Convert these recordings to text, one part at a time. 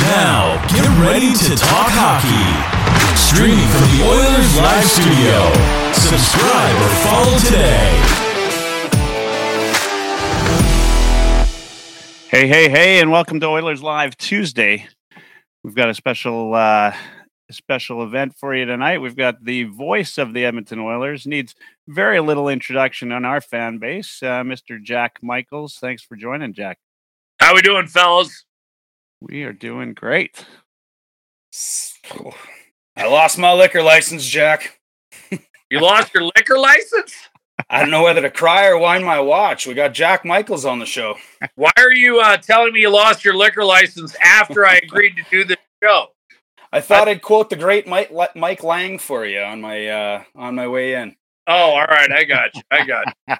Now, get ready to talk hockey. Streaming from the Oilers Live Studio. Subscribe or follow today. Hey, hey, hey, and welcome to Oilers Live Tuesday. We've got a special uh, a special event for you tonight. We've got the voice of the Edmonton Oilers. Needs very little introduction on our fan base, uh, Mr. Jack Michaels. Thanks for joining, Jack. How we doing, fellas? We are doing great. I lost my liquor license, Jack. You lost your liquor license? I don't know whether to cry or wind my watch. We got Jack Michaels on the show. Why are you uh, telling me you lost your liquor license after I agreed to do the show? I thought I, would quote the great Mike, Mike Lange for you on my uh, on my way in. Oh, all right, I got you. I got you.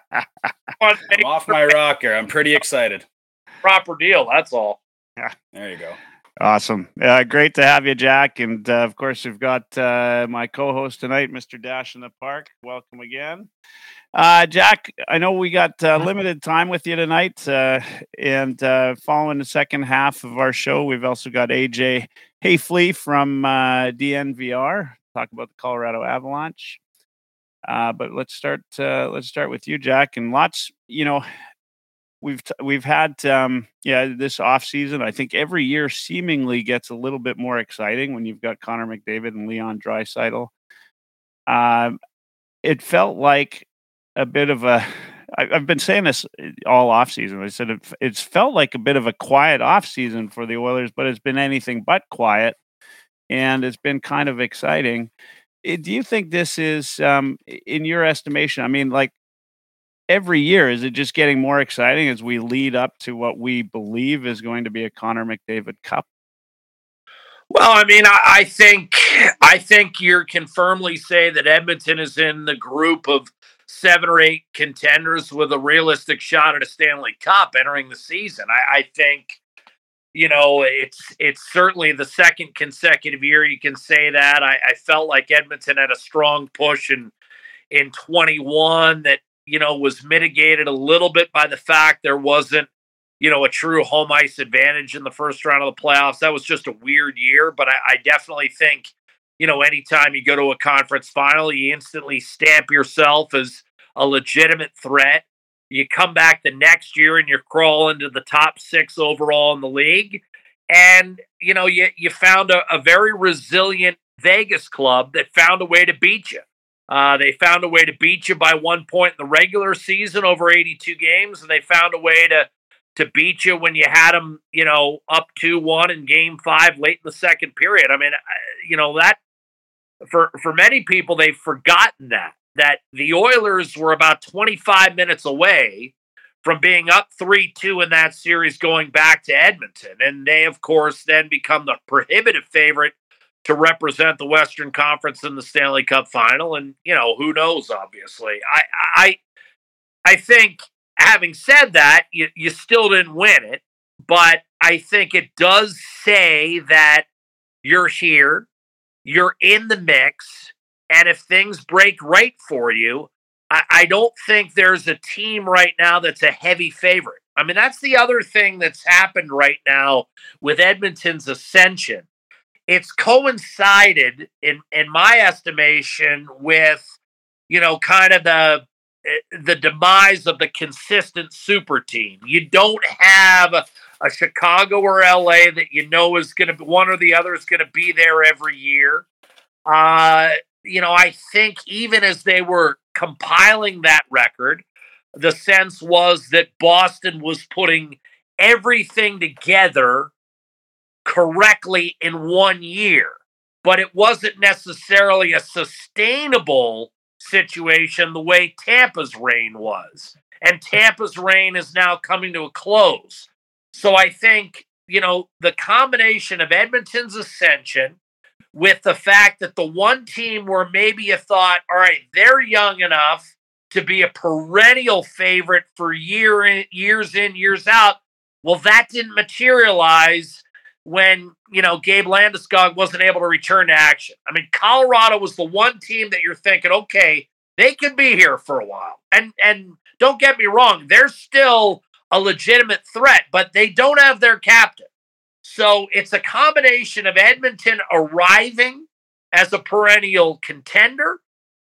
I'm off my rocker. I'm pretty excited. Proper deal. That's all. Yeah, there you go. Awesome. Uh, great to have you, Jack. And uh, of course, we've got uh, my co host tonight, Mr. Dash in the Park. Welcome again. Uh, Jack, I know we got uh, limited time with you tonight. Uh, and following the second half of our show, we've also got AJ Haefele from DNVR, talk about the Colorado Avalanche. but let's start. let's start with you, Jack. And lots, you know, we've we've had um, yeah this off season. I think every year seemingly gets a little bit more exciting when you've got Connor McDavid and Leon Draisaitl. Um, it felt like a bit of a. I've been saying this eh, all off season. I said it, it's felt like a bit of a quiet off season for the Oilers, but it's been anything but quiet, and it's been kind of exciting. Eh, do you think this is, um, in your estimation? I mean, like every year is it just getting more exciting as we lead up to what we believe is going to be a Connor McDavid Cup? Well, I mean, I, I think I think you can firmly say that Edmonton is in the group of seven or eight contenders with a realistic shot at a Stanley Cup entering the season. I, I think you know it's it's certainly the second consecutive year you can say that. I, I felt like Edmonton had a strong push in in 21 that you know, was mitigated a little bit by the fact there wasn't, you know, a true home ice advantage in the first round of the playoffs. That was just a weird year, but I, I definitely think, you know, anytime you go to a conference final, you instantly stamp yourself as a legitimate threat. You come back the next year and you're crawling to the top six overall in the league. And, you know, you, you found a, a very resilient Vegas club that found a way to beat you. Uh, they found a way to beat you by one point in the regular season over 82 games, and they found a way to to beat you when you had them, you know, up two one in Game Five late in the second period. I mean, you know that for for many people they've forgotten that that the Oilers were about 25 minutes away from being up 3 2 in that series going back to Edmonton. And they, of course, then become the prohibitive favorite to represent the Western Conference in the Stanley Cup final. And, you know, who knows, obviously. I I I think having said that, you, you still didn't win it, but I think it does say that you're here, you're in the mix, and if things break right for you, I, I don't think there's a team right now that's a heavy favorite. I mean, that's the other thing that's happened right now with Edmonton's ascension it's coincided in in my estimation with you know kind of the eh, the demise of the consistent super team. You don't have a, a Chicago or LA that you know is going to be one or the other is going to be there every year. Uh, you know, I think even as they were compiling that record, the sense was that Boston was putting everything together correctly in one year, but it wasn't necessarily a sustainable situation the way Tampa's reign was. And Tampa's reign is now coming to a close. So I think, you know, the combination of Edmonton's ascension with the fact that the one team where maybe you thought, all right, they're young enough to be a perennial favorite for year in, years in, years out. Well, that didn't materialize when you know Gabe Landeskog wasn't able to return to action. I mean, Colorado was the one team that you're thinking, okay, they could be here for a while. And and don't get me wrong, they're still a legitimate threat, but they don't have their captain. So it's a combination of Edmonton arriving as a perennial contender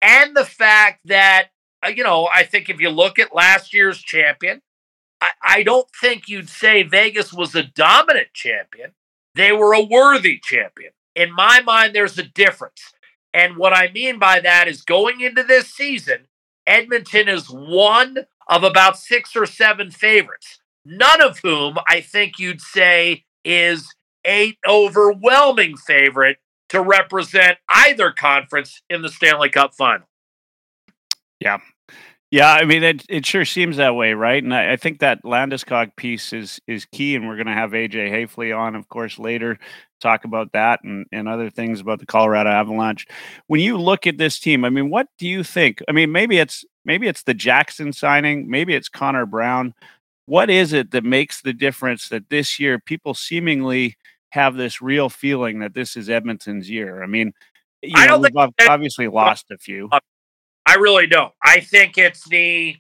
and the fact that, uh, you know, I think if you look at last year's champion, I, I don't think you'd say Vegas was a dominant champion. They were a worthy champion. In my mind, there's a difference. And what I mean by that is going into this season, Edmonton is one of about six or seven favorites, none of whom I think you'd say is a overwhelming favorite to represent either conference in the Stanley Cup final. Yeah. Yeah, I mean it. It sure seems that way, right? And I, I think that Landeskog piece is is key, and we're going to have AJ Haefele on, of course, later talk about that and and other things about the Colorado Avalanche. When you look at this team, I mean, what do you think? I mean, maybe it's maybe it's the Jackson signing, maybe it's Connor Brown. What is it that makes the difference that this year people seemingly have this real feeling that this is Edmonton's year? I mean, you I know, don't we've think obviously lost a few. I really don't. I think it's the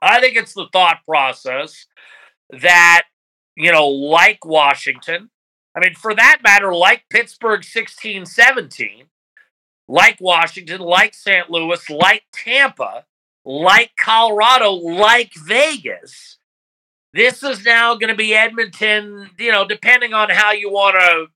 I think it's the thought process that, you know, like Washington, I mean, for that matter, like Pittsburgh 16 17, like Washington, like St. Louis, like Tampa, like Colorado, like Vegas, this is now going to be Edmonton, you know, depending on how you want to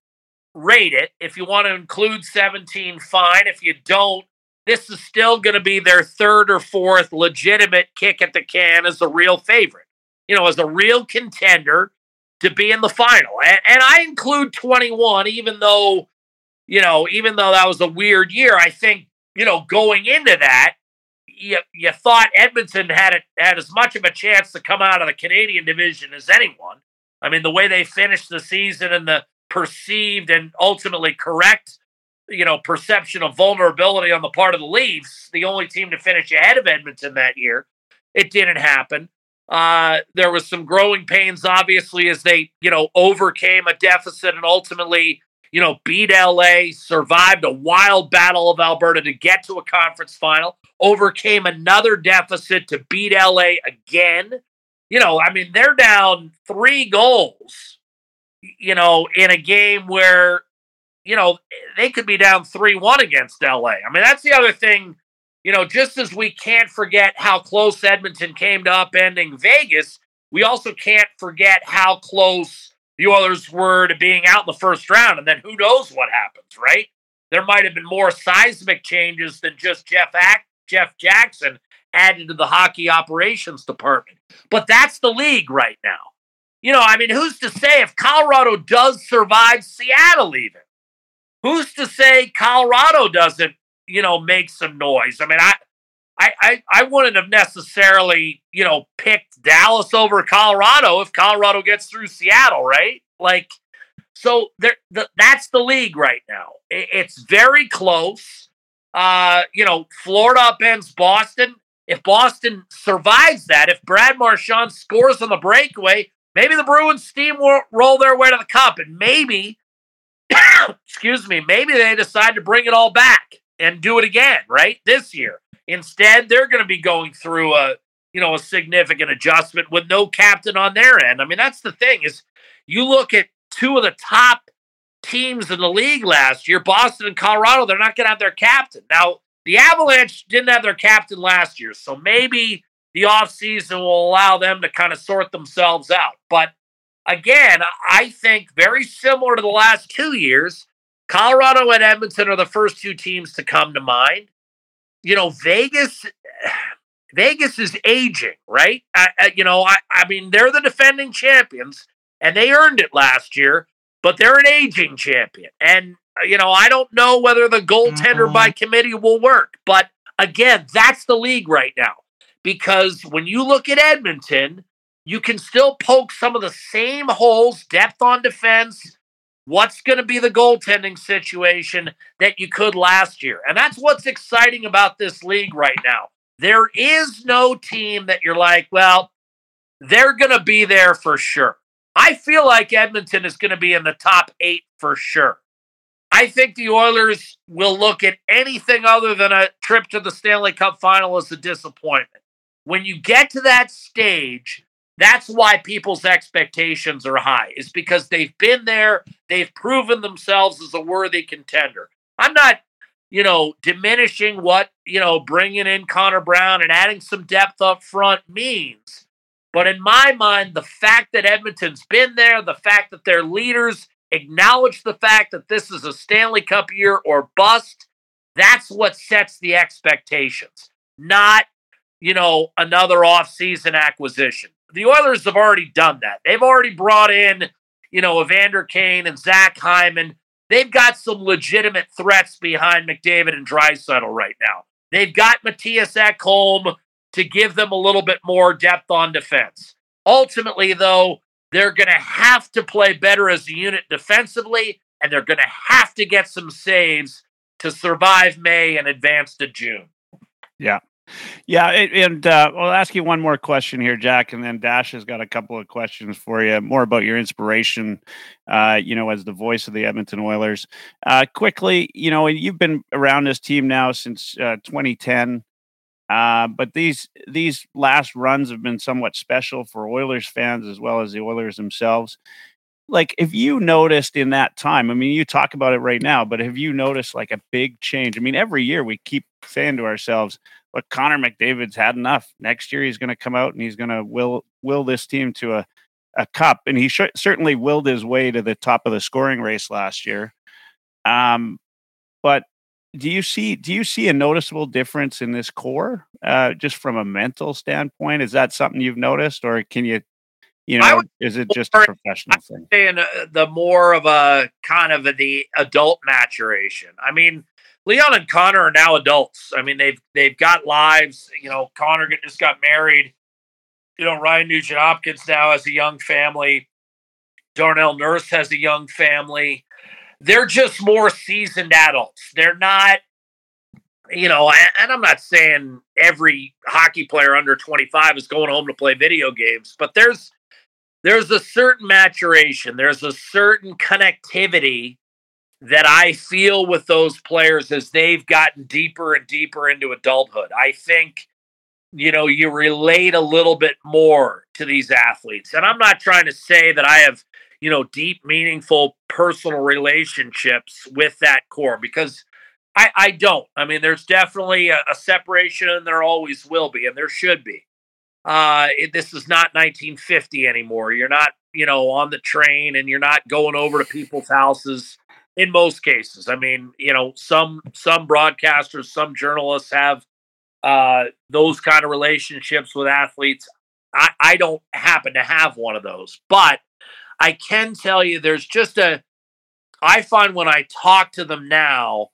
rate it. If you want to include 17, fine. If you don't, this is still going to be their third or fourth legitimate kick at the can as a real favorite, you know, as a real contender to be in the final. And, and I include 21, even though, you know, even though that was a weird year, I think, you know, going into that, you, you thought Edmonton had it had as much of a chance to come out of the Canadian division as anyone. I mean, the way they finished the season and the perceived and ultimately correct you know, perception of vulnerability on the part of the Leafs, the only team to finish ahead of Edmonton that year. It didn't happen. Uh, there was some growing pains, obviously, as they, you know, overcame a deficit and ultimately, you know, beat LA, survived a wild battle of Alberta to get to a conference final, overcame another deficit to beat LA again. You know, I mean, they're down three goals, you know, in a game where you know, they could be down 3 1 against LA. I mean, that's the other thing, you know, just as we can't forget how close Edmonton came to upending Vegas, we also can't forget how close the Oilers were to being out in the first round. And then who knows what happens, right? There might have been more seismic changes than just Jeff Ack, Jeff Jackson added to the hockey operations department. But that's the league right now. You know, I mean, who's to say if Colorado does survive Seattle even? Who's to say Colorado doesn't, you know, make some noise? I mean, I, I, I, I wouldn't have necessarily, you know, picked Dallas over Colorado if Colorado gets through Seattle, right? Like, so there, the, that's the league right now. It, it's very close. Uh, you know, Florida upends Boston. If Boston survives that, if Brad Marchand scores on the breakaway, maybe the Bruins steamroll their way to the cup, and maybe excuse me, maybe they decide to bring it all back and do it again, right? This year. Instead, they're going to be going through a, you know, a significant adjustment with no captain on their end. I mean, that's the thing is you look at two of the top teams in the league last year, Boston and Colorado, they're not going to have their captain. Now, the Avalanche didn't have their captain last year, so maybe the offseason will allow them to kind of sort themselves out. But again, I think very similar to the last two years, Colorado and Edmonton are the first two teams to come to mind. You know, Vegas. Vegas is aging, right? I, I, you know, I, I mean, they're the defending champions, and they earned it last year, but they're an aging champion. And, uh, you know, I don't know whether the goaltender mm-hmm. by committee will work. But again, that's the league right now. Because when you look at Edmonton, you can still poke some of the same holes, depth on defense. What's going to be the goaltending situation that you could last year? And that's what's exciting about this league right now. There is no team that you're like, well, they're going to be there for sure. I feel like Edmonton is going to be in the top eight for sure. I think the Oilers will look at anything other than a trip to the Stanley Cup final as a disappointment. When you get to that stage, That's why people's expectations are high, is because they've been there, they've proven themselves as a worthy contender. I'm not, you know, diminishing what, you know, bringing in Connor Brown and adding some depth up front means. But in my mind, the fact that Edmonton's been there, the fact that their leaders acknowledge the fact that this is a Stanley Cup year or bust, that's what sets the expectations, not, you know, another offseason acquisition the Oilers have already done that. They've already brought in, you know, Evander Kane and Zach Hyman. They've got some legitimate threats behind McDavid and Draisaitl right now. They've got Mattias Ekholm to give them a little bit more depth on defense. Ultimately, though, they're going to have to play better as a unit defensively, and they're going to have to get some saves to survive May and advance to June. Yeah. Yeah, it, and uh, I'll ask you one more question here, Jack, and then Dash has got a couple of questions for you, more about your inspiration, uh, you know, as the voice of the Edmonton Oilers. Uh, quickly, you know, you've been around this team now since uh, 2010, uh, but these these last runs have been somewhat special for Oilers fans as well as the Oilers themselves. Like, if you noticed in that time, I mean, you talk about it right now, but have you noticed like a big change? I mean, every year we keep saying to ourselves look, Connor McDavid's had enough. Next year, he's going to come out and he's going to will will this team to a a cup, and he sh- certainly willed his way to the top of the scoring race last year. Um, but do you see do you see a noticeable difference in this core, uh, just from a mental standpoint? Is that something you've noticed, or can you? You know, is it just a professional thing? Saying uh, the more of a kind of a, the adult maturation. I mean, Leon and Connor are now adults. I mean, they've they've got lives. You know, Connor just got married. You know, Ryan Nugent Hopkins now has a young family. Darnell Nurse has a young family. They're just more seasoned adults. They're not, you know, and I'm not saying every hockey player under 25 is going home to play video games, but there's there's a certain maturation, there's a certain connectivity that I feel with those players as they've gotten deeper and deeper into adulthood. I think, you know, you relate a little bit more to these athletes. And I'm not trying to say that I have, you know, deep, meaningful personal relationships with that core because I, I don't. I mean, there's definitely a, a separation and there always will be, and there should be. Uh, it, this is not 1950 anymore. You're not, you know, on the train and you're not going over to people's houses in most cases. I mean, you know, some some broadcasters, some journalists have uh, those kind of relationships with athletes. I, I don't happen to have one of those, but I can tell you there's just a I find when I talk to them now,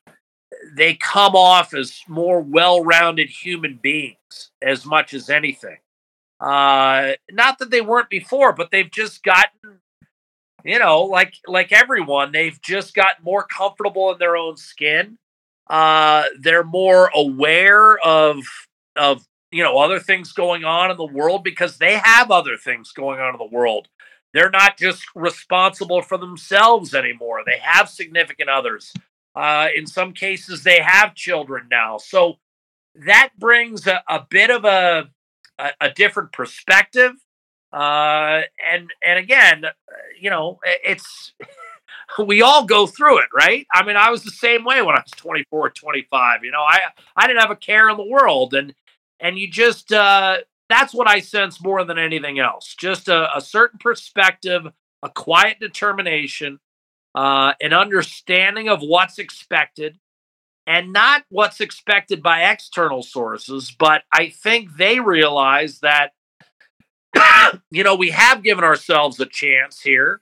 they come off as more well-rounded human beings as much as anything. Uh, not that they weren't before, but they've just gotten you know, like like everyone, they've just gotten more comfortable in their own skin. Uh, they're more aware of of you know other things going on in the world because they have other things going on in the world. They're not just responsible for themselves anymore. They have significant others. Uh, in some cases, they have children now. So that brings a, a bit of a, a, a different perspective uh, and and again, uh, you know, it's we all go through it, right? I mean, I was the same way when I was 24, 25. You know, I I didn't have a care in the world, and and you just uh, that's what I sense more than anything else. Just a, a certain perspective, a quiet determination, uh, an understanding of what's expected, and not what's expected by external sources. But I think they realize that you know, we have given ourselves a chance here.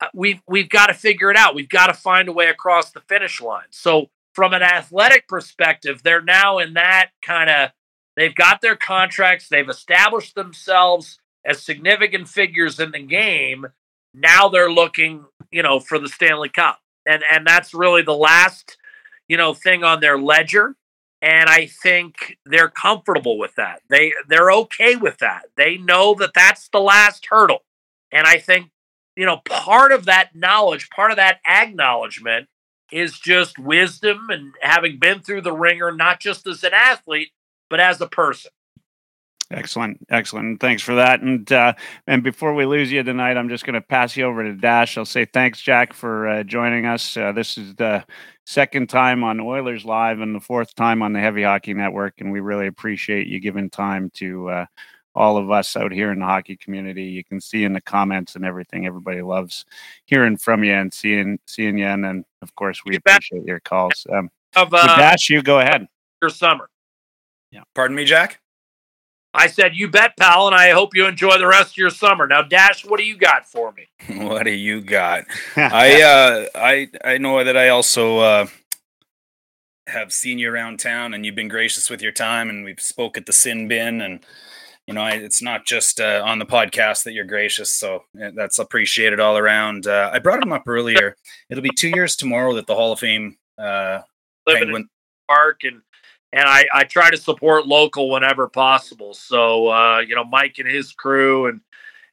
Uh, we've we've got to figure it out. We've got to find a way across the finish line. So, from an athletic perspective, they're now in that kind of they've got their contracts, they've established themselves as significant figures in the game. Now they're looking, you know, for the Stanley Cup. And and that's really the last, you know, thing on their ledger and I think they're comfortable with that. They they're okay with that. They know that that's the last hurdle. And I think you know part of that knowledge, part of that acknowledgement is just wisdom and having been through the ringer not just as an athlete but as a person. Excellent, excellent. Thanks for that. And uh, and before we lose you tonight, I'm just going to pass you over to Dash. I'll say thanks, Jack, for uh, joining us. Uh, this is the second time on Oilers Live and the fourth time on the Heavy Hockey Network, and we really appreciate you giving time to uh, all of us out here in the hockey community. You can see in the comments and everything, everybody loves hearing from you and seeing seeing you, and then of course we appreciate your calls. Um, Of so uh, Dash, you go ahead. your summer. Yeah. Pardon me, Jack. I said, you bet, pal, and I hope you enjoy the rest of your summer. Now, Dash, what do you got for me? what do you got? I uh, I I know that I also uh, have seen you around town, and you've been gracious with your time, and we've spoke at the sin bin, and you know I, it's not just uh, on the podcast that you're gracious, so uh, that's appreciated all around. Uh, I brought him up earlier. It'll be two years tomorrow that the Hall of Fame uh, Penguin. park and and I, I try to support local whenever possible. So uh, you know, Mike and his crew and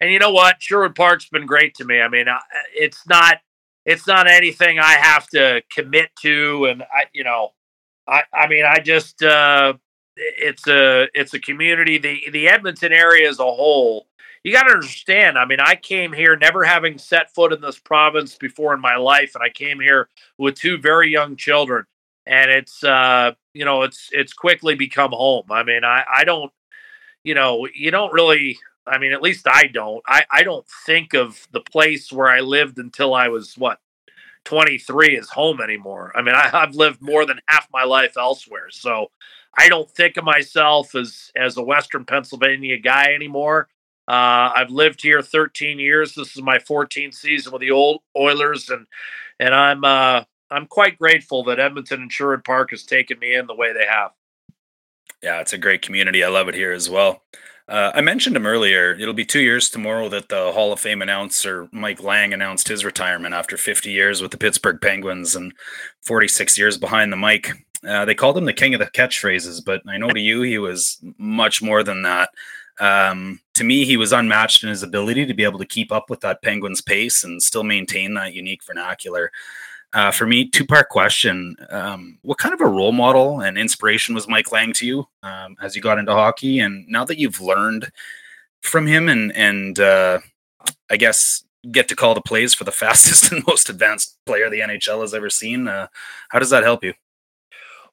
and you know what, Sherwood Park's been great to me. I mean, it's not it's not anything I have to commit to, and I you know, I I mean, I just uh, it's a it's a community. The the Edmonton area as a whole. You got to understand. I mean, I came here never having set foot in this province before in my life, and I came here with two very young children and it's uh you know it's it's quickly become home. I mean i i don't you know you don't really i mean at least i don't. I i don't think of the place where i lived until i was what 23 as home anymore. I mean I, i've lived more than half my life elsewhere. So i don't think of myself as as a western pennsylvania guy anymore. Uh, I've lived here 13 years. This is my 14th season with the old Oilers, and and I'm uh, I'm quite grateful that Edmonton and Sherwood Park has taken me in the way they have. Yeah, it's a great community. I love it here as well. Uh, I mentioned him earlier. It'll be two years tomorrow that the Hall of Fame announcer Mike Lange announced his retirement after 50 years with the Pittsburgh Penguins and 46 years behind the mic. Uh, they called him the king of the catchphrases, but I know to you he was much more than that. Um, to me, he was unmatched in his ability to be able to keep up with that Penguins pace and still maintain that unique vernacular. Uh, for me, two part question. Um, what kind of a role model and inspiration was Mike Lange to you um, as you got into hockey? And now that you've learned from him and, and uh, I guess get to call the plays for the fastest and most advanced player the NHL has ever seen, uh, how does that help you?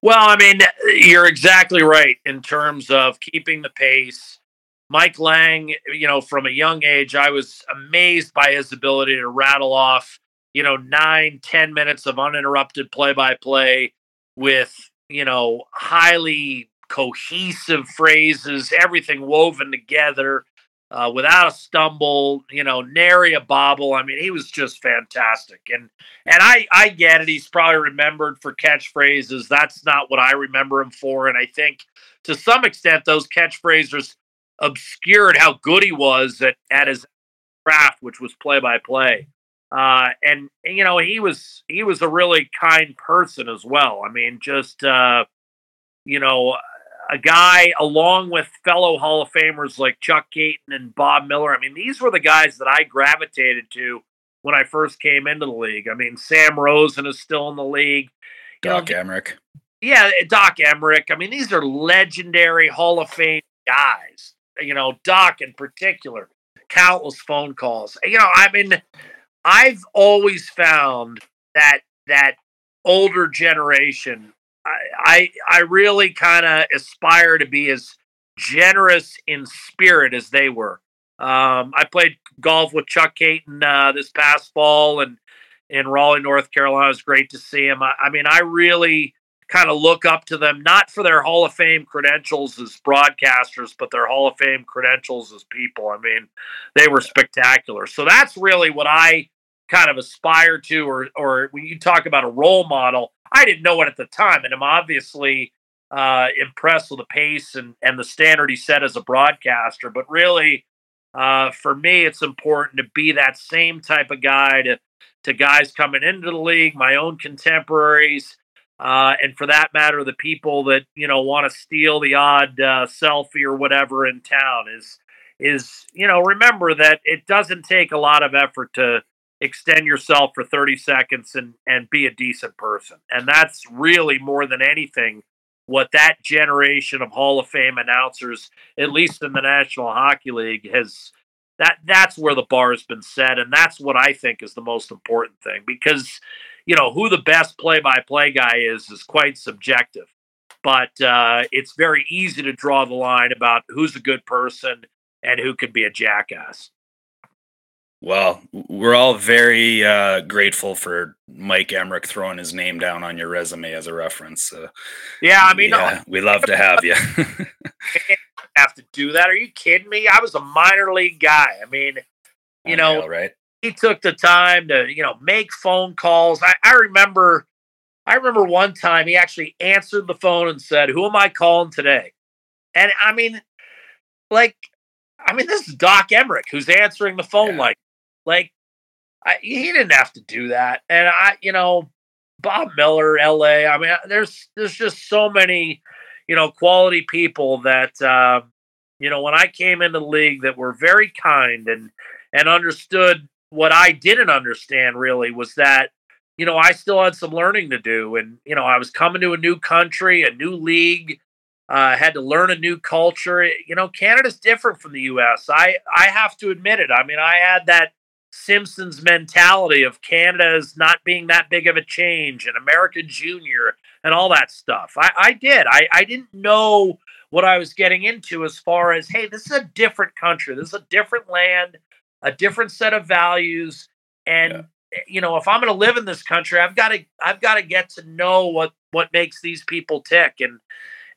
Well, I mean, you're exactly right in terms of keeping the pace. Mike Lange, you know, from a young age, I was amazed by his ability to rattle off you know, nine, ten minutes of uninterrupted play by play with, you know, highly cohesive phrases, everything woven together uh, without a stumble, you know, nary a bobble. I mean, he was just fantastic. And and I I get it. He's probably remembered for catchphrases. That's not what I remember him for. And I think to some extent those catchphrases obscured how good he was at, at his craft, which was play by play. Uh, and, you know he was he was a really kind person as well. I mean, just uh, you know, a guy along with fellow Hall of Famers like Chuck Kaiton and Bob Miller. I mean, these were the guys that I gravitated to when I first came into the league. I mean, Sam Rosen is still in the league. You Doc know, Emrick. Yeah, Doc Emrick. I mean, these are legendary Hall of Fame guys. You know, Doc in particular. Countless phone calls. You know, I mean I've always found that that older generation, I I, I really kind of aspire to be as generous in spirit as they were. Um, I played golf with Chuck Kaiton uh, this past fall, and in Raleigh, North Carolina, it was great to see him. I, I mean, I really kind of look up to them, not for their Hall of Fame credentials as broadcasters, but their Hall of Fame credentials as people. I mean, they were spectacular. So that's really what I kind of aspire to, or or when you talk about a role model, I didn't know it at the time, and I'm obviously uh, impressed with the pace and and the standard he set as a broadcaster. But really, uh, for me, it's important to be that same type of guy to to guys coming into the league, my own contemporaries. Uh, and for that matter, the people that you know want to steal the odd uh, selfie or whatever in town is is you know remember that it doesn't take a lot of effort to extend yourself for 30 seconds and and be a decent person. And that's really more than anything what that generation of Hall of Fame announcers, at least in the National Hockey League, has that that's where the bar has been set, and that's what I think is the most important thing because you know who the best play-by-play guy is is quite subjective, but uh, it's very easy to draw the line about who's a good person and who could be a jackass. Well, we're all very uh, grateful for Mike Emrick throwing his name down on your resume as a reference. Uh, yeah, I mean, yeah, we love to have you. have to do that? Are you kidding me? I was a minor league guy. I mean, you know, right? He took the time to, you know, make phone calls. I, I remember, I remember one time he actually answered the phone and said, "Who am I calling today?" And I mean, like, I mean, this is Doc Emrick who's answering the phone. Yeah. Like, like, I, he didn't have to do that. And I, you know, Bob Miller, L.A. I mean, there's there's just so many you know, quality people that, uh, you know, when I came into the league that were very kind and, and understood what I didn't understand really was that, you know, I still had some learning to do. And, you know, I was coming to a new country, a new league, uh, had to learn a new culture. You know, Canada's different from the U.S. I I have to admit it. I mean, I had that Simpsons mentality of Canada's not being that big of a change and America Junior and all that stuff. I, I did. I, I didn't know what I was getting into as far as, hey, this is a different country. This is a different land, a different set of values. And yeah. Eh, you know, if I'm gonna live in this country, I've got to I've got to get to know what what makes these people tick. And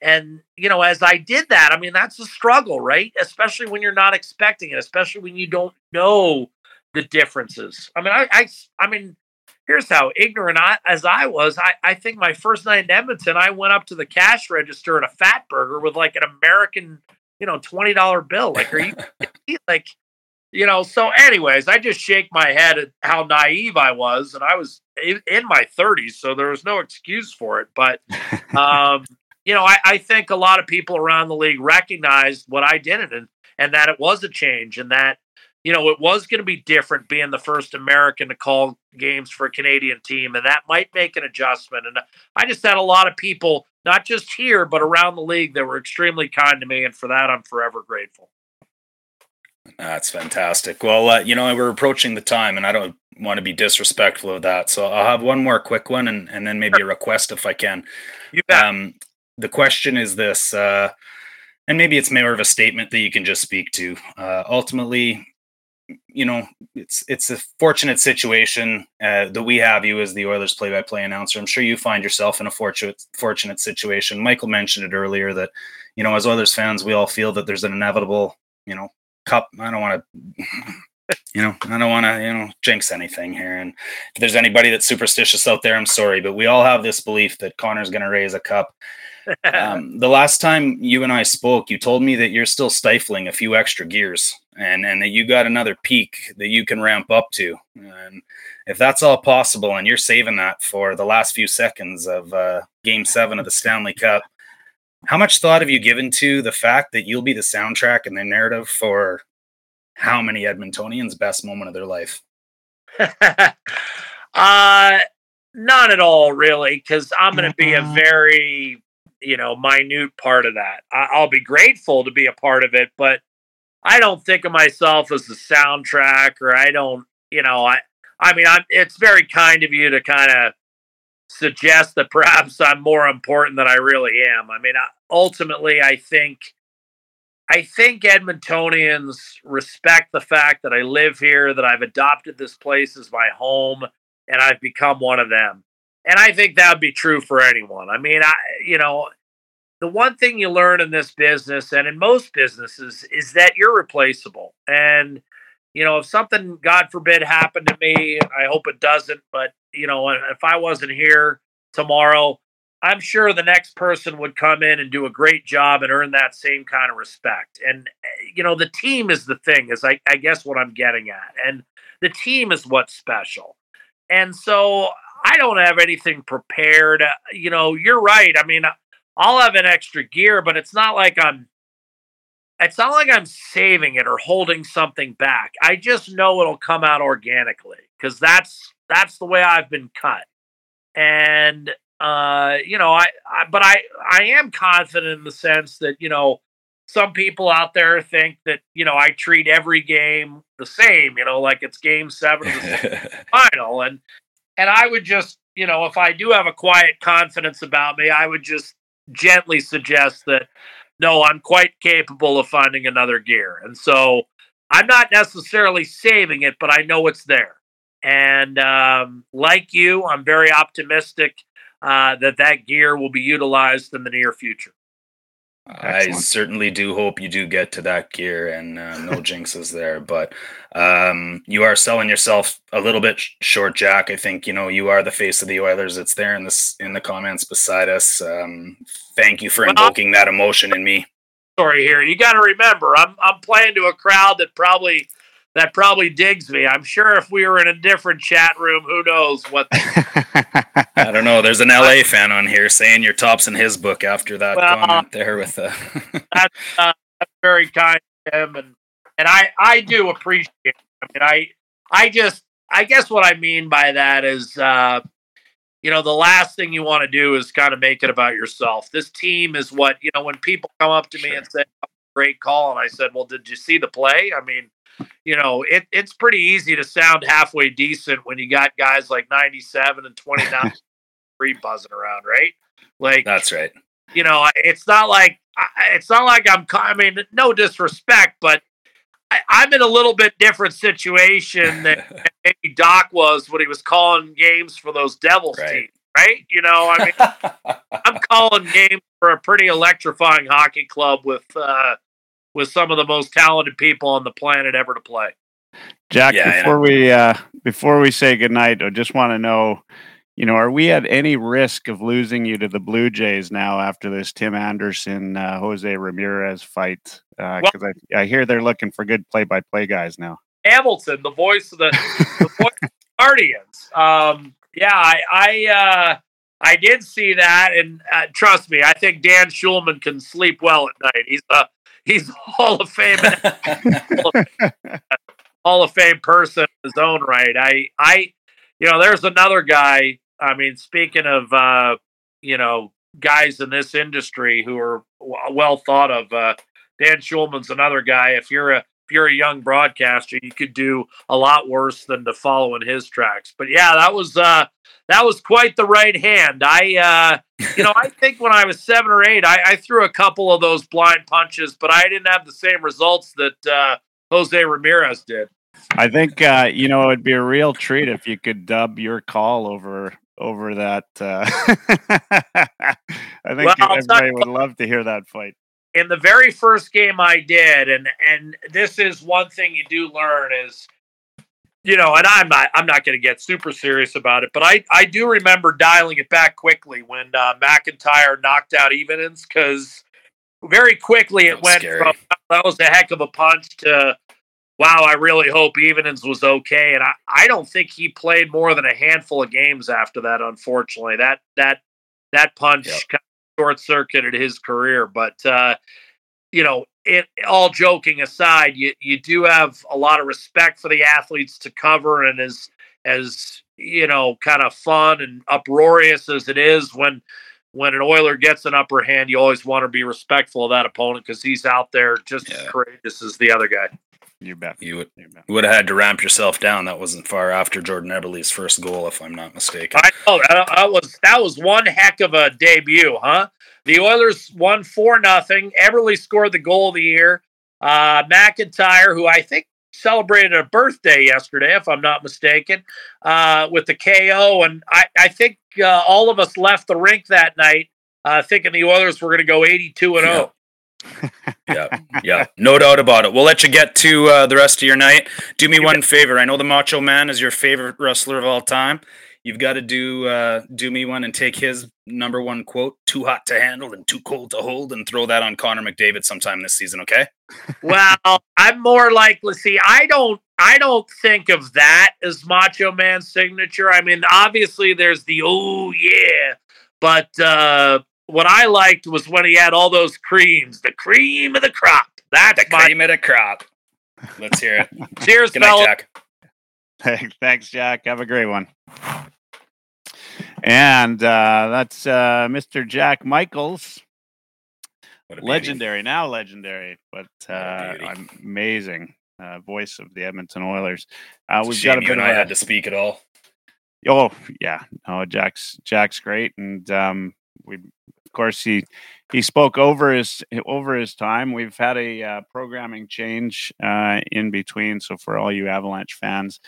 and you know, as I did that, I mean that's a struggle, right? Especially when you're not expecting it, especially when you don't know the differences. I mean, I, I, I mean, here's how ignorant I, as I was. I, I think my first night in Edmonton, I went up to the cash register at a Fatburger with like an American, you know, twenty dollar bill. Like, are you like, you know? So, anyways, I just shake my head at how naive I was, and I was in, in my thirties, so there was no excuse for it. But, um, you know, I, I think a lot of people around the league recognized what I did and and that it was a change, and that you know, it was going to be different being the first American to call games for a Canadian team, and that might make an adjustment. And I just had a lot of people, not just here, but around the league, that were extremely kind to me, and for that, I'm forever grateful. That's fantastic. Well, uh, you know, we're approaching the time, and I don't want to be disrespectful of that. So I'll have one more quick one, and, and then maybe a request if I can. You bet. Um, the question is this, uh, and maybe it's more of a statement that you can just speak to. Uh, ultimately, you know, it's it's a fortunate situation uh, that we have you as the Oilers play-by-play announcer. I'm sure you find yourself in a fortunate fortunate situation. Michael mentioned it earlier that you know, as Oilers fans, we all feel that there's an inevitable, you know, cup. I don't want to. You know, I don't want to, you know, jinx anything here. And if there's anybody that's superstitious out there, I'm sorry, but we all have this belief that Connor's going to raise a cup um, the last time you and I spoke, you told me that you're still stifling a few extra gears and, and that you got another peak that you can ramp up to. And if that's all possible and you're saving that for the last few seconds of uh, game seven of the Stanley Cup, how much thought have you given to the fact that you'll be the soundtrack and the narrative for how many Edmontonians' best moment of their life? uh, not at all, really, because I'm going to be a mm-hmm. very you know, minute part of that. I, will be grateful to be a part of it, but I don't think of myself as the soundtrack, or I don't, you know, I, I mean, I'm. It's very kind of you to kind of suggest that perhaps I'm more important than I really am. I mean, ultimately, I think, I think Edmontonians respect the fact that I live here, that I've adopted this place as my home, and I've become one of them. And I think that would be true for anyone. I mean, I, you know, the one thing you learn in this business and in most businesses is that you're replaceable. And, you know, if something, God forbid, happened to me, I hope it doesn't, but, you know, if I wasn't here tomorrow, I'm sure the next person would come in and do a great job and earn that same kind of respect. And, eh, you know, the team is the thing, is I, I guess what I'm getting at. And the team is what's special. And so I don't have anything prepared. You know, you're right. I mean, I'll have an extra gear, but it's not like I'm it's not like I'm saving it or holding something back. I just know it'll come out organically because that's that's the way I've been cut. And Uh, you know, I, I but I I am confident in the sense that you know some people out there think that you know I treat every game the same, you know, like it's game seven of the final, and and I would just you know if I do have a quiet confidence about me, I would just gently suggest that no, I'm quite capable of finding another gear, and so I'm not necessarily saving it, but I know it's there, and um, like you, I'm very optimistic uh, that that gear will be utilized in the near future. I certainly do hope you do get to that gear and uh, no jinxes there. But um, you are selling yourself a little bit short, Jack. I think you know you are the face of the Oilers. It's there in this in the comments beside us. Um, thank you for well, invoking that emotion in me. Sorry, here you got to remember, I'm I'm playing to a crowd that probably that probably digs me. I'm sure if we were in a different chat room, who knows what. I don't know. There's an LA fan on here saying your tops in his book after that well, comment there with the. that's, uh, that's very kind of him, and and I I do appreciate. It. I mean, I I just I guess what I mean by that is. uh you know, the last thing you want to do is kind of make it about yourself. This team is what, you know, when people come up to me sure. and say, great call, and I said, well, did you see the play? I mean, you know, it, it's pretty easy to sound halfway decent when you got guys like 97 and 29 free buzzing around, right? Like that's right. You know, it's not like it's not like I'm. I mean, no disrespect, but I, am in a little bit different situation than maybe Doc was when he was calling games for those Devils right. teams, right? You know, I mean, I'm calling games for a pretty electrifying hockey club with uh, with some of the most talented people on the planet ever to play. Jack, yeah, before we uh, before we say goodnight, I just want to know, you know, are we at any risk of losing you to the Blue Jays now after this Tim Anderson uh, Jose Ramirez fight? Because uh, well, I, I hear they're looking for good play by play guys now. Hamilton, the voice of the, the voice of Guardians. Um, yeah, I I, uh, I did see that, and uh, trust me, I think Dan Shulman can sleep well at night. He's a he's Hall of Fame, Hall of Fame person in his own right. I, I, you know, there's another guy. I mean, speaking of, uh, you know, guys in this industry who are well thought of, uh, Dan Shulman's another guy. If you're a you're a young broadcaster, you could do a lot worse than to follow in his tracks. But yeah, that was uh, that was quite the right hand. I, uh, you know, I think when I was seven or eight, I, I, threw a couple of those blind punches, but I didn't have the same results that uh, Jose Ramirez did. I think uh, you know it would be a real treat if you could dub your call over over that. Uh, I think well, everybody would love to hear that fight. In the very first game I did, and and this is one thing you do learn is you know, and I'm not I'm not going to get super serious about it, but I I do remember dialing it back quickly when uh, MacIntyre knocked out Ivanans because very quickly it went scary. from that was a heck of a punch to wow, I really hope Ivanans was okay, and I I don't think he played more than a handful of games after that. Unfortunately, that that that punch yep. kind of short circuited his career, but. uh you know, it all joking aside, you you do have a lot of respect for the athletes to cover, and as as you know, kind of fun and uproarious as it is when when an Oiler gets an upper hand, you always want to be respectful of that opponent because he's out there just yeah. as courageous as the other guy. You bet. You would, you would have had to ramp yourself down. That wasn't far after Jordan Eberle's first goal, if I'm not mistaken. I know that, that was that was one heck of a debut, huh? The Oilers won four nothing. Eberle scored the goal of the year. Uh, MacIntyre, who I think celebrated a birthday yesterday, if I'm not mistaken, uh, with the KO, and I, I think uh, all of us left the rink that night uh, thinking the Oilers were going to go 82 and 0 yeah, yeah, no doubt about it. We'll let you get to uh, the rest of your night. Do me one favor. I know the Macho Man is your favorite wrestler of all time. You've got to do uh, do me one and take his number one quote: "Too hot to handle and too cold to hold," and throw that on Connor McDavid sometime this season. Okay? well, I'm more likely. See, I don't. I don't think of that as Macho Man's signature. I mean, obviously, there's the oh yeah, but uh, what I liked was when he had all those creams, the cream of the crop. That's the cream of the crop. Let's hear it. Cheers, Good night, Jack. Thanks, Jack. Have a great one. and uh, that's uh, Mr. Jack Michaels, What a beauty. legendary now, legendary, but uh, amazing uh, voice of the Edmonton Oilers. Uh, we've shame got a you bit and I a- had to speak at all. Oh yeah, no, Jack's Jack's great, and um, we of course he he spoke over his over his time. We've had a uh, programming change uh, in between, so for all you Avalanche fans,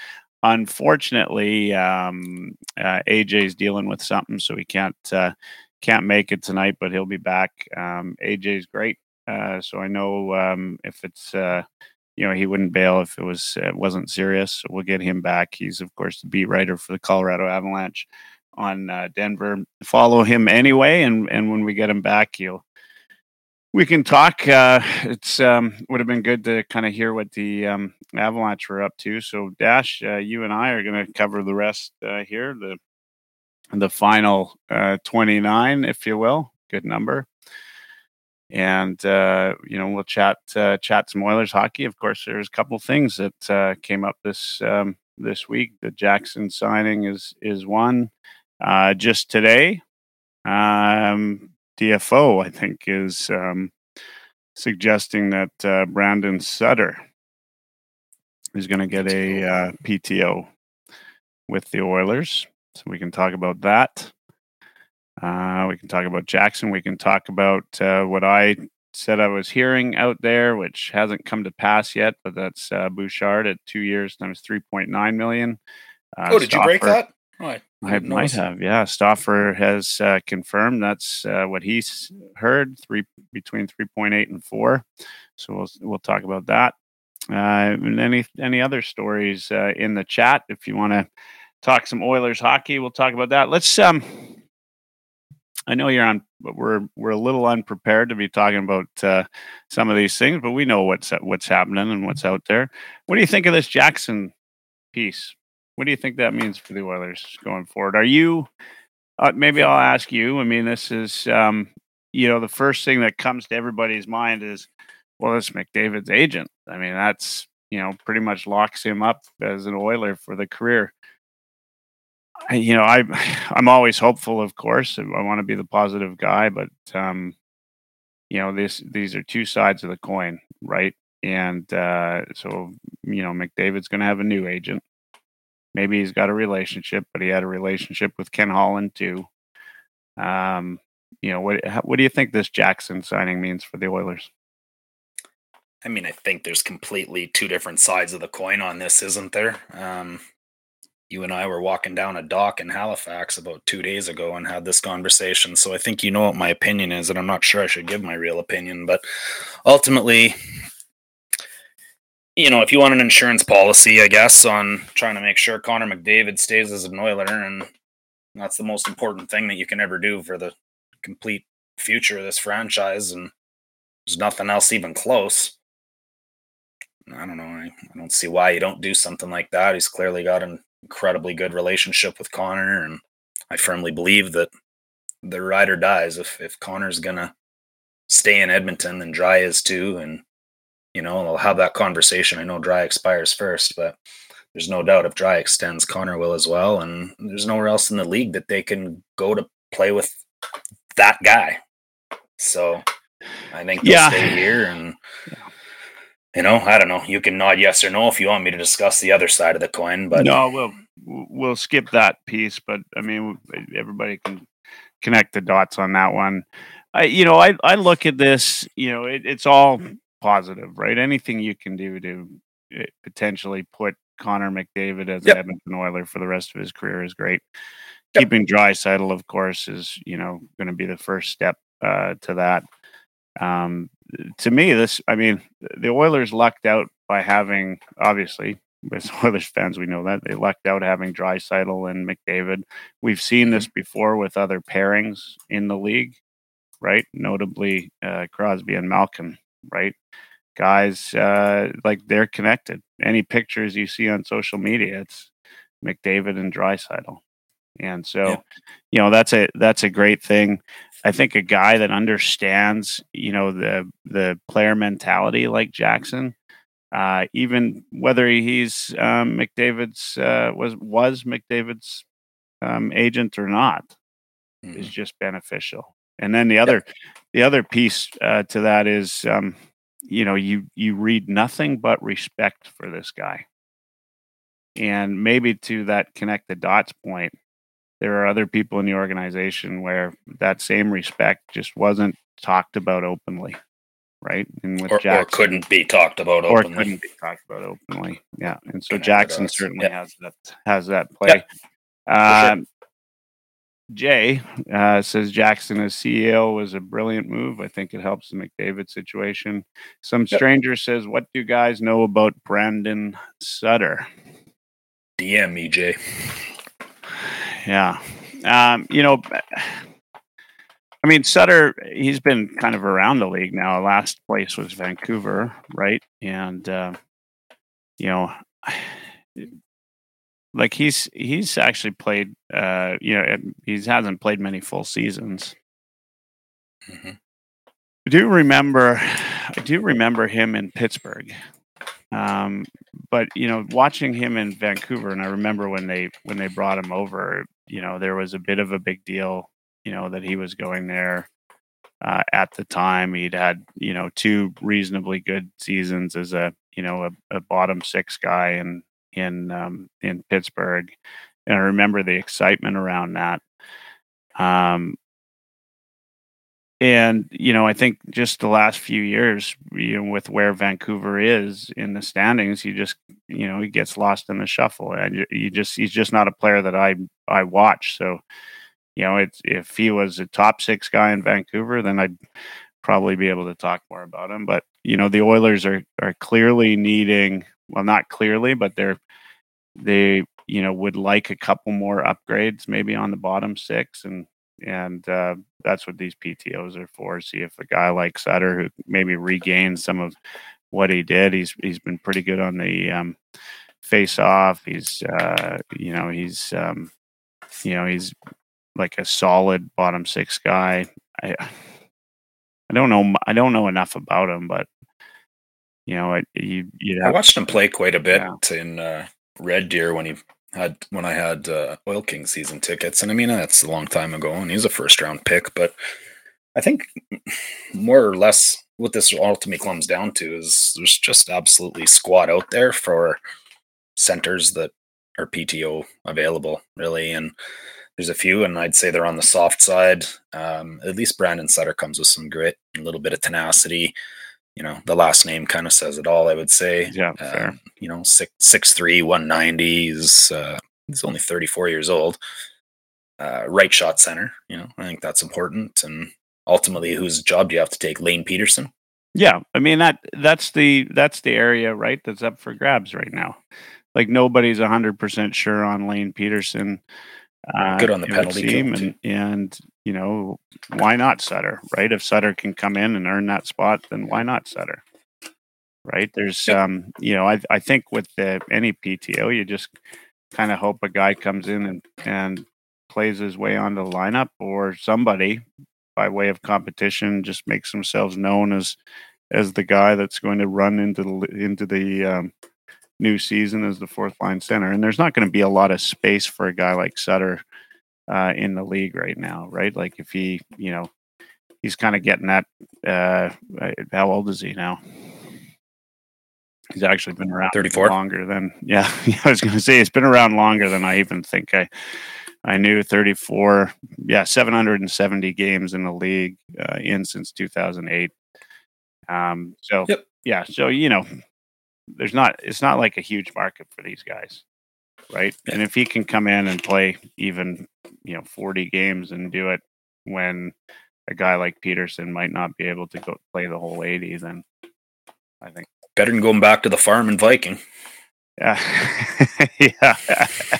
unfortunately, um, uh, AJ's dealing with something, so he can't uh, can't make it tonight, but he'll be back. Um, AJ's great, uh, so I know um, if it's. Uh, you know he wouldn't bail if it was uh, wasn't serious. We'll get him back. He's of course the beat writer for the Colorado Avalanche on uh, Denver. Follow him anyway, and and when we get him back, you'll we can talk. Uh, it's um, would have been good to kind of hear what the um, Avalanche were up to. So Dash, uh, you and I are going to cover the rest uh, here. The the final uh, twenty nine, if you will, good number and uh, you know we'll chat uh, chat some Oilers hockey. Of course, there's a couple things that uh, came up this um, this week. The Jackson signing is is one. Uh, just today, um, DFO I think is um, suggesting that uh, Brandon Sutter is going to get a uh, PTO with the Oilers, so we can talk about that. Uh, we can talk about Jackson. We can talk about uh, what I said I was hearing out there, which hasn't come to pass yet, but that's uh, Bouchard at two years times 3.9 million. Uh, oh, did you break that? Oh, I, I might have, yeah. Stauffer has uh, confirmed that's uh, what he's heard three between 3.8 and 4. So we'll we'll talk about that. Uh, and any any other stories uh, in the chat if you want to talk some Oilers hockey, we'll talk about that. Let's um I know you're on but we're we're a little unprepared to be talking about uh, some of these things, but we know what's what's happening and what's out there. What do you think of this Jackson piece? What do you think that means for the Oilers going forward? Are you uh, maybe I'll ask you. I mean, this is um, you know the first thing that comes to everybody's mind is well, it's McDavid's agent. I mean, that's you know pretty much locks him up as an Oiler for the career. You know, I I'm always hopeful, of course. I want to be the positive guy, but um, you know, this these are two sides of the coin, right? And uh, so you know, McDavid's going to have a new agent. Maybe he's got a relationship, but he had a relationship with Ken Holland too. Um, you know, what what do you think this Jackson signing means for the Oilers? I mean, I think there's completely two different sides of the coin on this, isn't there? Um, you and I were walking down a dock in Halifax about two days ago and had this conversation. So I think you know what my opinion is, and I'm not sure I should give my real opinion, but ultimately, you know, if you want an insurance policy, I guess, on trying to make sure Connor McDavid stays as an Oiler, and that's the most important thing that you can ever do for the complete future of this franchise, and there's nothing else even close. I don't know. I, I don't see why you don't do something like that. He's clearly got an incredibly good relationship with Connor, and I firmly believe that the ride or dies. If if Connor's gonna stay in Edmonton, then Dry is too, and you know they'll have that conversation. I know Dry expires first, but there's no doubt if Dry extends, Connor will as well, and there's nowhere else in the league that they can go to play with that guy. So I think they'll Yeah. stay here and you know, I don't know. You can nod yes or no if you want me to discuss the other side of the coin, but no, we'll we'll skip that piece. But I mean, everybody can connect the dots on that one. I, you know, I I look at this. You know, it, it's all positive, right? Anything you can do to eh, potentially put Connor McDavid as Yep. an Edmonton Oiler for the rest of his career is great. Yep. Keeping Draisaitl, of course, is you know going to be the first step uh, to that. Um, to me, this, I mean, the Oilers lucked out by having, obviously, as Oilers fans, we know that they lucked out having Draisaitl and McDavid. We've seen this before with other pairings in the league, right? Notably, uh, Crosby and Malkin, right? Guys, uh, like they're connected. Any pictures you see on social media, it's McDavid and Draisaitl. And so, Yeah. you know, that's a that's a great thing. I think a guy that understands, you know, the the player mentality like Jackson, uh, even whether he's um, McDavid's uh, was was McDavid's um, agent or not Mhm. is just beneficial. And then the other the other piece uh, to that is um, you know you you read nothing but respect for this guy. And maybe to that connect the dots point, there are other people in the organization where that same respect just wasn't talked about openly, right? And with Or, or Jackson, couldn't be talked about or openly. couldn't be talked about openly. Yeah, and so Jackson certainly Yep. has that has that play. Um, Jay uh, says Jackson as CEO was a brilliant move. I think it helps the McDavid situation. Some Yep. stranger says, "What do you guys know about Brandon Sutter?" DM me, Jay. Yeah. Um, you know, I mean, Sutter, he's been kind of around the league now. Last place was Vancouver, right? And, uh, you know, like he's he's actually played, uh, you know, he hasn't played many full seasons. Mhm. I do remember, I do remember him in Pittsburgh. Um, but you know, watching him in Vancouver, and I remember when they when they brought him over, you know, there was a bit of a big deal, you know, that he was going there. Uh, at the time, he'd had you know two reasonably good seasons as a you know a, a bottom six guy in in um, in Pittsburgh, and I remember the excitement around that. Um, and you know, I think just the last few years, you know, with where Vancouver is in the standings, you just you know he gets lost in the shuffle, and you, you just he's just not a player that I I watch. So, you know, it's if he was a top six guy in Vancouver, then I'd probably be able to talk more about him. But you know, the Oilers are are clearly needing well, not clearly, but they're they you know would like a couple more upgrades, maybe on the bottom six, and and uh, that's what these PTOs are for. See if a guy like Sutter, who maybe regains some of what he did, he's he's been pretty good on the um, face off. He's uh, you know he's um, you know he's like a solid bottom six guy. I I don't know I don't know enough about him, but you know it, you you I watched him play quite a bit Yeah. in uh, Red Deer when he had when I had uh, Oil King season tickets, and I mean that's a long time ago, and he's a first round pick. But I think more or less what this ultimately comes down to is there's just absolutely squat out there for centers that are PTO available, really, and there's a few, and I'd say they're on the soft side. Um, at least Brandon Sutter comes with some grit, a little bit of tenacity. You know, the last name kind of says it all. I would say. Yeah, fair. Um, you know, six six three, one ninety. He's uh, he's only thirty four years old. Uh, right shot center. You know, I think that's important. And ultimately, whose job do you have to take? Lane Pederson. Yeah, I mean that that's the that's the area right that's up for grabs right now. Like nobody's hundred percent sure on Lane Pederson. Uh, Good on the penalty kill, too. and and you know why not Sutter, right? If Sutter can come in and earn that spot, then why not Sutter? Right? There's um, you know, I I think with the any PTO, you just kind of hope a guy comes in and and plays his way onto the lineup, or somebody by way of competition just makes themselves known as as the guy that's going to run into the into the um, new season as the fourth line center. And there's not going to be a lot of space for a guy like Sutter uh, in the league right now, right? Like if he, you know, he's kind of getting that. Uh, uh, how old is he now? He's actually been around 34. longer than yeah. I was going to say it's been around longer than I even think I I knew. 34, yeah, 770 games in the league uh, in since 2008. Um, so Yep. yeah, so you know, there's not it's not like a huge market for these guys, right? And if he can come in and play even you know 40 games and do it when a guy like Pederson might not be able to go play the whole 80, then I think Better than going back to the farm and Viking. yeah, yeah.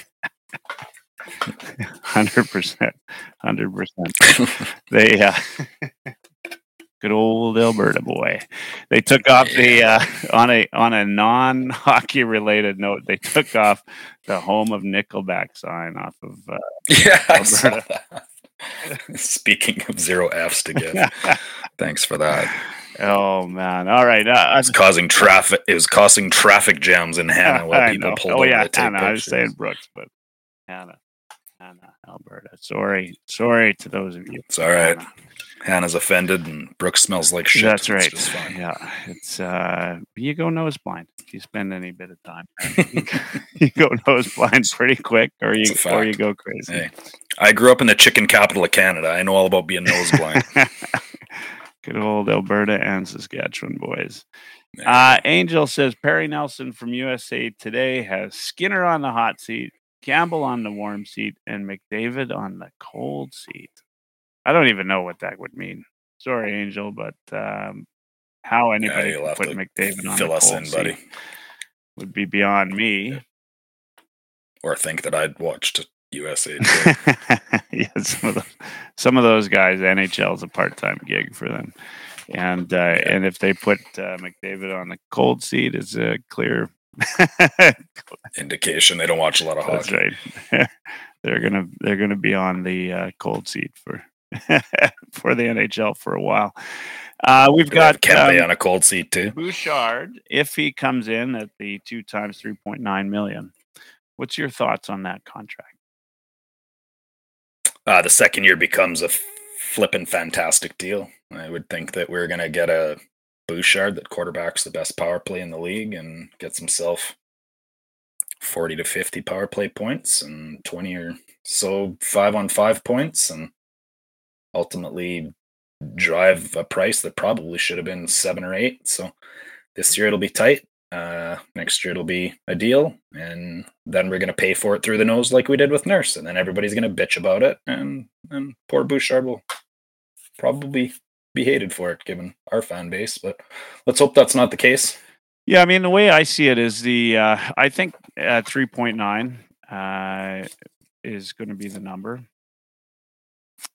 Hundred percent, hundred percent. They, uh, good old Alberta boy. They took off the uh, on a on a non hockey related note. They took off the home of Nickelback sign off of. Uh, yeah, Alberta. Speaking of zero Fs to give, thanks for that. oh man! All right. Uh, It's causing traffic. It was causing traffic jams in Hanna while I people know. pulled Oh over yeah, to take Hanna. I was saying Brooks, but Hanna. Hanna, Alberta. Sorry, sorry to those of you. It's all right. Hanna. Hanna's offended, and Brooke smells like shit. That's right. fine. Yeah, it's uh, you go nose blind if you spend any bit of time. you go nose blind pretty quick, or you or you go crazy. Hey, I grew up in the chicken capital of Canada. I know all about being nose blind. Good old Alberta and Saskatchewan boys. Uh, Angel says Perry Nelson from USA Today has Skinner on the hot seat, Campbell on the warm seat, and McDavid on the cold seat. I don't even know what that would mean. Sorry, Angel, but um, how anybody have put McDavid on Fill the us in, buddy. would be beyond me. Or think that I'd watched USA yeah, some of those, some of those guys, NHL is a part-time gig for them, and uh, and if they put uh, McDavid on the cold seat, it's a clear. Indication they don't watch a lot of That's hockey. right. they're gonna they're gonna be on the uh, cold seat for for the NHL for a while. Uh, we've got Kempe um, on a cold seat too. Bouchard if he comes in at the two times three point nine million. What's your thoughts on that contract? Uh, the second year becomes a flippin' fantastic deal. I would think that we're gonna get a Bouchard that quarterbacks the best power play in the league and gets himself forty to fifty power play points and twenty or so five on five points and ultimately drive a price that probably should have been seven or eight. So this year it'll be tight. Uh, next year it'll be a deal, and then we're gonna pay for it through the nose like we did with Nurse, and then everybody's gonna bitch about it, and and poor Bouchard will probably be hated for it given our fan base. But let's hope that's not the case. Yeah, I mean the way I see it is the uh, I think uh, three point nine uh, is going to be the number,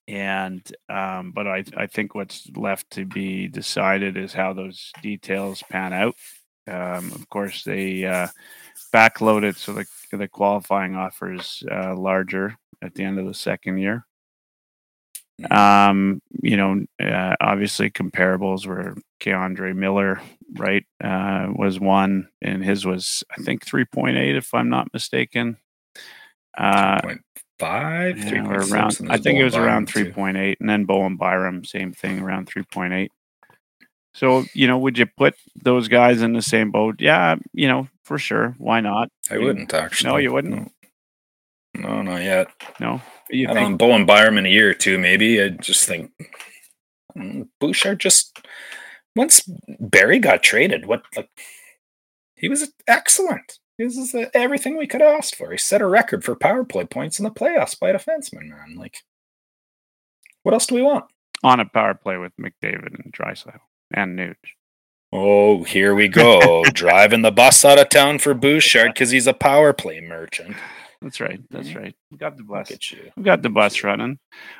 and um, but I I think what's left to be decided is how those details pan out. Um, of course, they uh, backload it so the the qualifying offers uh, larger at the end of the second year. Um, you know, uh, obviously comparables were K'Andre Miller, right? Uh, was one, and his was I think three point eight, if I'm not mistaken. Uh, five, yeah, three point around, six, I think it was around Byram, three too. point eight, and then Bowen Byram, same thing, around three point eight. So you know, would you put those guys in the same boat? Yeah, you know, for sure. Why not? I wouldn't actually. No, you wouldn't. No, no not yet. No, you I think don't know, Bowen Byram in a year or two, maybe. I just think mm, Bouchard just once Barry got traded, what like he was excellent. This is uh, everything we could have asked for. He set a record for power play points in the playoffs by a defenseman, man. Like, what else do we want? on a power play with McDavid and Draisaitl and Nuge? Oh, here we go, driving the bus out of town for Bouchard because he's a power play merchant. That's right. That's right. We got the bus. at you. We got the bus running.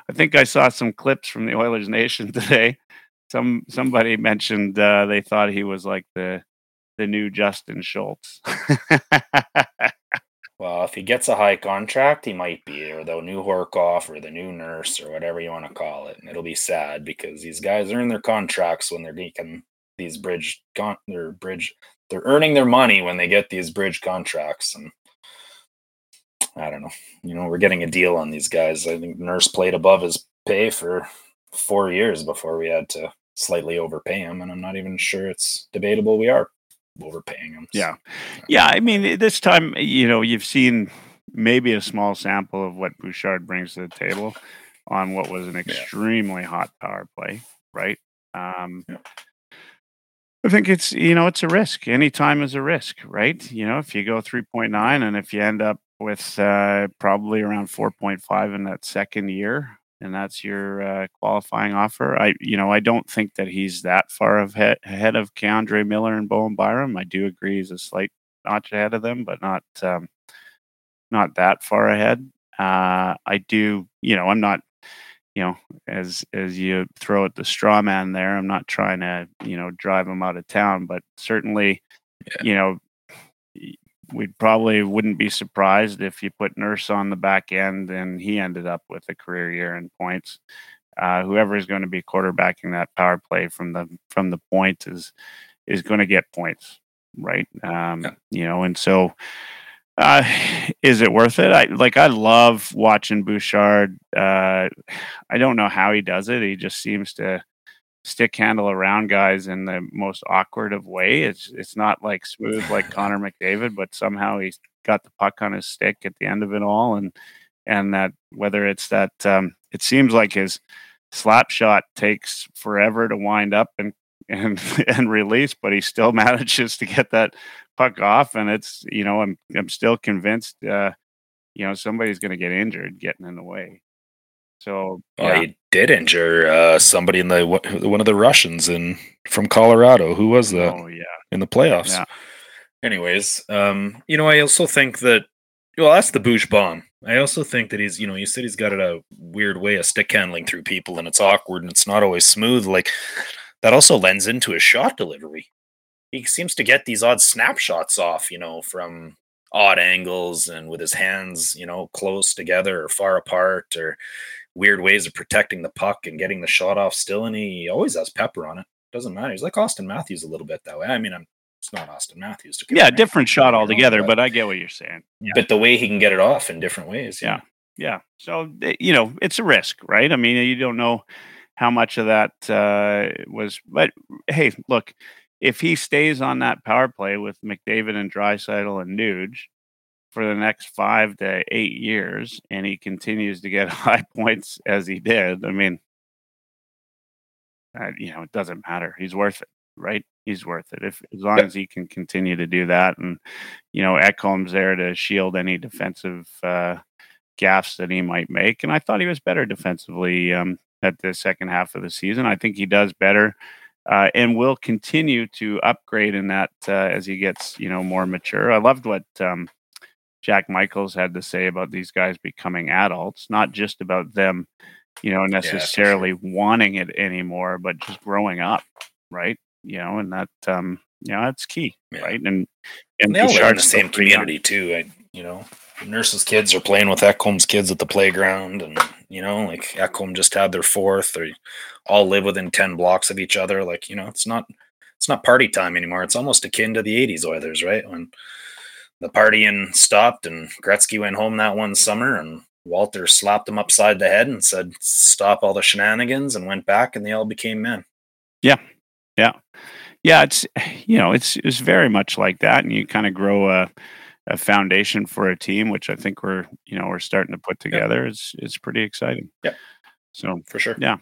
I think I saw some clips from the Oilers Nation today. Some somebody mentioned uh, they thought he was like the the new Justin Schultz. Well, if he gets a high contract, he might be, or the new Horcoff, or the new nurse, or whatever you want to call it. And it'll be sad because these guys earn their contracts when they're getting these bridge con- their bridge. They're earning their money when they get these bridge contracts, and I don't know. You know, we're getting a deal on these guys. I think Nurse played above his pay for four years before we had to slightly overpay him, and I'm not even sure it's debatable we are overpaying him. Yeah. yeah, I mean this time you know you've seen maybe a small sample of what Bouchard brings to the table on what was an extremely hot power play, right? Um, Yeah. I think it's you know it's a risk. Any time is a risk, right? You know, if you go three point nine and if you end up with uh, probably around four point five in that second year, and that's your uh, qualifying offer. I you know I don't think that he's that far ahead ahead of K'Andre Miller and Bowen Byram. I do agree he's a slight notch ahead of them, but not um, not that far ahead. Uh, I do, you know, I'm not, you know, as as you throw at the straw man there, I'm not trying to, you know, drive him out of town, but certainly, Yeah. you know, we probably wouldn't be surprised if you put Nurse on the back end and he ended up with a career year in points. Uh, whoever is going to be quarterbacking that power play from the from the point is is going to get points, right? Um, Yeah. You know, and so Uh, is it worth it? I like. I love watching Bouchard. Uh, I don't know how he does it. He just seems to stick handle around guys in the most awkward of way. It's it's not like smooth like Connor McDavid, but somehow he's got the puck on his stick at the end of it all, and and that whether it's that um, it seems like his slap shot takes forever to wind up and and and release, but he still manages to get that puck off, and it's you know I'm I'm still convinced uh, you know somebody's going to get injured getting in the way. So yeah. he did injure uh, somebody in the one of the Russians in from Colorado. Who was that? Oh yeah, in the playoffs. Yeah. Anyways, um, you know, I also think that well, that's the Boosh bomb. I also think that he's, you know, you said he's got a weird way of stick handling through people, and it's awkward and it's not always smooth. Like that also lends into his shot delivery he seems to get these odd snapshots off, you know, from odd angles and with his hands, you know, close together or far apart or weird ways of protecting the puck and getting the shot off still. And he always has pepper on it. Doesn't matter. He's like Auston Matthews a little bit that way. I mean, I'm it's not Auston Matthews. To yeah, different shot altogether, but, but, I get what you're saying. Yeah. But the way he can get it off in different ways. Yeah. yeah. So, eh, you know, it's a risk, right? I mean, you don't know how much of that uh, was, but hey, look, if he stays on that power play with McDavid and Draisaitl and Nuge for the next five to eight years, and he continues to get high points as he did, I mean, uh, you know, it doesn't matter. He's worth it, right? He's worth it if as long yep. as he can continue to do that, and you know, Ekholm's there to shield any defensive uh, gaffes that he might make. And I thought he was better defensively um, at the second half of the season. I think he does better uh, and will continue to upgrade in that uh, as he gets you know more mature. I loved what um, Jack Michaels had to say about these guys becoming adults, not just about them, you know, necessarily yeah, sure. wanting it anymore, but just growing up, right? You know, and that um, you know that's key, yeah. right? And and, and they all live in the same community too. I you know, nurses' kids are playing with Ekholm's kids at the playground, and you know, like Ekholm just had their fourth, or all live within ten blocks of each other. Like you know, it's not it's not party time anymore. It's almost akin to the '80s Oilers, right? When the partying stopped and Gretzky went home that one summer, and Walter slapped him upside the head and said, "Stop all the shenanigans," and went back, and they all became men. Yeah, yeah, yeah. It's you know, it's it's very much like that, and you kind of grow a a foundation for a team, which I think we're you know we're starting to put together. It's it's pretty exciting. Yeah. So for sure. Yeah.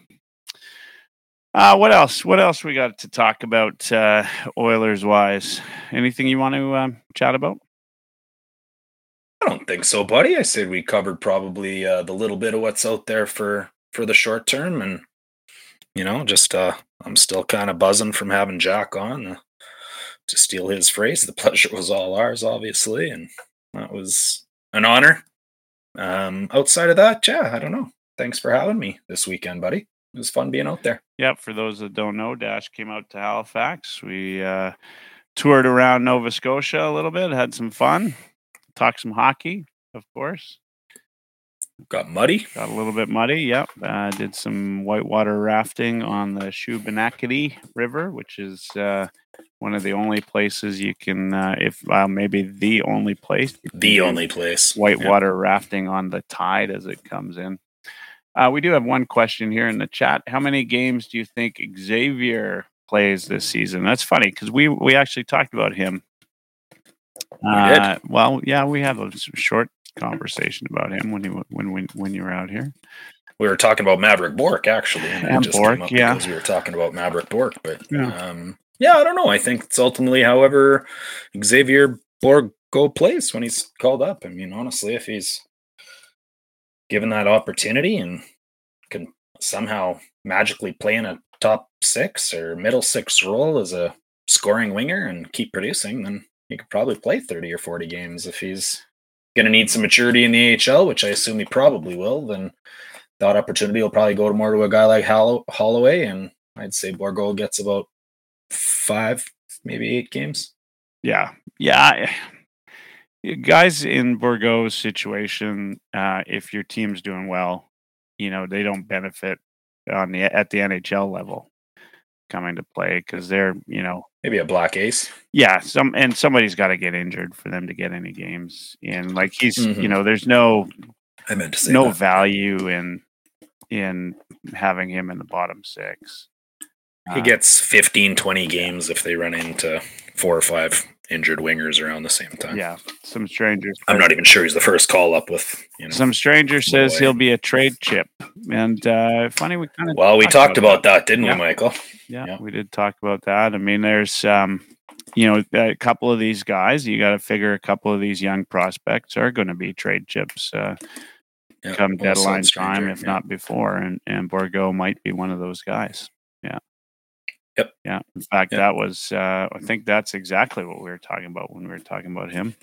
Uh, what else? What else we got to talk about uh, Oilers wise? Anything you want to um, chat about? I don't think so, buddy. I said we covered probably uh, the little bit of what's out there for for the short term, and you know, just uh, I'm still kind of buzzing from having Jack on to steal his phrase, the pleasure was all ours, obviously, and that was an honor. Um, outside of that, yeah, I don't know. Thanks for having me this weekend, buddy. It was fun being out there. Yep. For those that don't know, Dash came out to Halifax. We uh, toured around Nova Scotia a little bit, had some fun, talked some hockey, of course. Got muddy. Got a little bit muddy. Yep. Uh, did some whitewater rafting on the Shubenacadie River, which is uh, one of the only places you can, uh, if maybe the only place, the only place, whitewater yeah. rafting on the tide as it comes in. Uh, we do have one question here in the chat. How many games do you think Xavier plays this season? That's funny because we we actually talked about him. We uh, well, yeah, we had a short conversation about him when he when when when you were out here. We were talking about Mavrik Bourque actually, and, and just Bourque, yeah, because we were talking about Mavrik Bourque. But yeah. Um, yeah, I don't know. I think it's ultimately however Xavier Bourgault plays when he's called up. I mean, honestly, if he's given that opportunity and can somehow magically play in a top six or middle six role as a scoring winger and keep producing, then he could probably play 30 or 40 games if he's going to need some maturity in the AHL, which I assume he probably will, then that opportunity will probably go to more to a guy like Holloway. And I'd say Bourgault gets about five, maybe eight games. Yeah. Yeah. Guys in Bourgault's situation, uh, if your team's doing well, you know, they don't benefit on the at the NHL level coming to play because they're you know maybe a black ace. Yeah, some and somebody's got to get injured for them to get any games And Like he's Mhm. you know there's no I meant to say no that. value in in having him in the bottom six. He Uh, gets 15, 20 games if they run into four or five injured wingers around the same time. yeah, some strangers. I'm not even sure he's the first call up with, you know. Some stranger says way. he'll be a trade chip, and uh, funny we kind of well, we talked about that, didn't Yeah. we, Michael? Yeah, Yeah. we did talk about that. I mean, there's um, you know, a couple of these guys. You got to figure a couple of these young prospects are going to be trade chips uh, Yeah, come deadline stranger, time, if not before. And and Bourgault might be one of those guys. Yep. Yeah. In fact, Yep. that was. Uh, I think that's exactly what we were talking about when we were talking about him.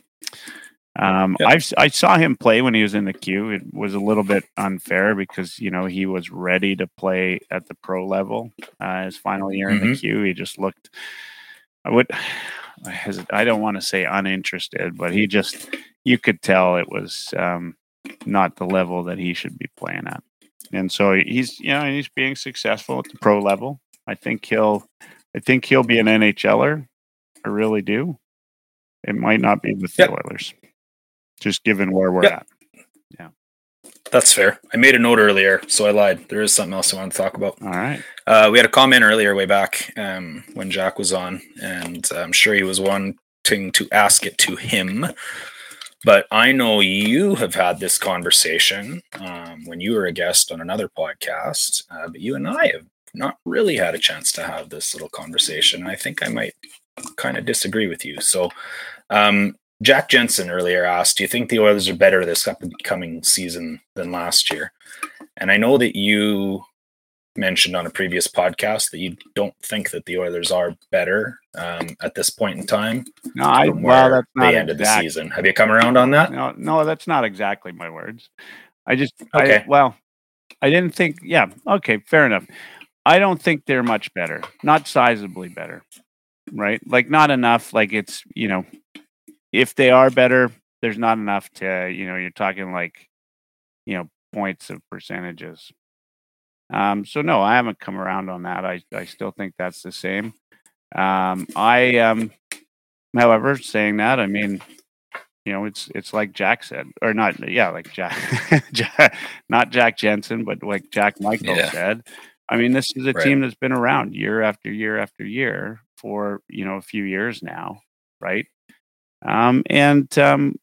Um, Yep. I've, I saw him play when he was in the queue. It was a little bit unfair because you know he was ready to play at the pro level. Uh, his final year in the Mhm. queue, he just looked. I would. I I don't want to say uninterested, but he just you could tell it was um, not the level that he should be playing at. And so he's you know he's being successful at the pro level. I think he'll I think he'll be an NHLer. I really do. It might not be with Yep. the Oilers, just given where we're Yep. at. Yeah. That's fair. I made a note earlier, so I lied. There is something else I want to talk about. All right. Uh, we had a comment earlier way back um, when Jack was on, and I'm sure he was wanting to ask it to him. But I know you have had this conversation um, when you were a guest on another podcast, uh, but you and I have not really had a chance to have this little conversation. I think I might kind of disagree with you. So, um, Jack Jensen earlier asked, "Do you think the Oilers are better this upcoming season than last year?" And I know that you mentioned on a previous podcast that you don't think that the Oilers are better um, at this point in time. No, I well, that's not they ended exact- the season. Have you come around on that? No, no, that's not exactly my words. I just Okay. I, well, I didn't think. Yeah, okay, fair enough. I don't think they're much better. Not sizably better, right? Like not enough. Like it's you know, if they are better, there's not enough to you know. You're talking like, you know, points of percentages. Um, so no, I haven't come around on that. I I still think that's the same. Um, I um, however, saying that, I mean, you know, it's it's like Jack said, or not, yeah, like Jack, Jack not Jack Jensen, but like Jack Michael Yeah. said. I mean, this is a Right. team that's been around year after year after year for you know a few years now, right? Um, and um,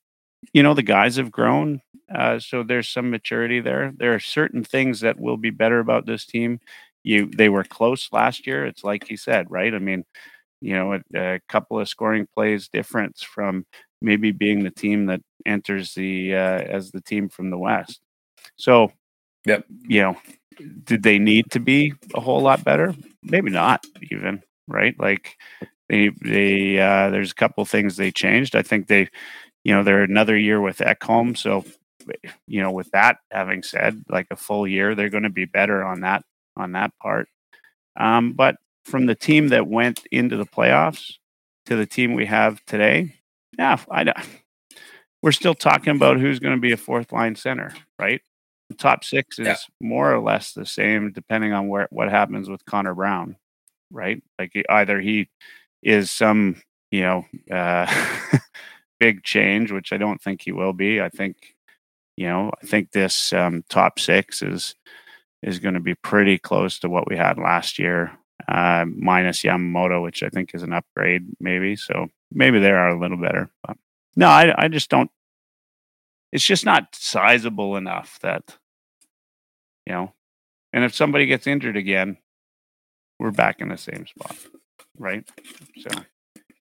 you know the guys have grown, uh, so there's some maturity there. There are certain things that will be better about this team. You they were close last year. It's like you said, right? I mean, you know, a, a couple of scoring plays difference from maybe being the team that enters the uh, as the team from the West. So, Yep. you know, did they need to be a whole lot better? Maybe not even, right? Like they they uh, there's a couple things they changed. I think they, you know, they're another year with Ekholm, so you know, with that having said, like a full year, they're going to be better on that on that part. Um, but from the team that went into the playoffs to the team we have today, yeah, I don't- we're still talking about who's going to be a fourth line center, right? The top six is Yeah. more or less the same, depending on where what happens with Connor Brown, right? Like either he is some, you know, uh, big change, which I don't think he will be. I think, you know, I think this um, top six is is going to be pretty close to what we had last year, uh, minus Yamamoto, which I think is an upgrade, maybe. So maybe they are a little better. But no, I, I just don't. It's just not sizable enough that, you know, and if somebody gets injured again, we're back in the same spot, right? So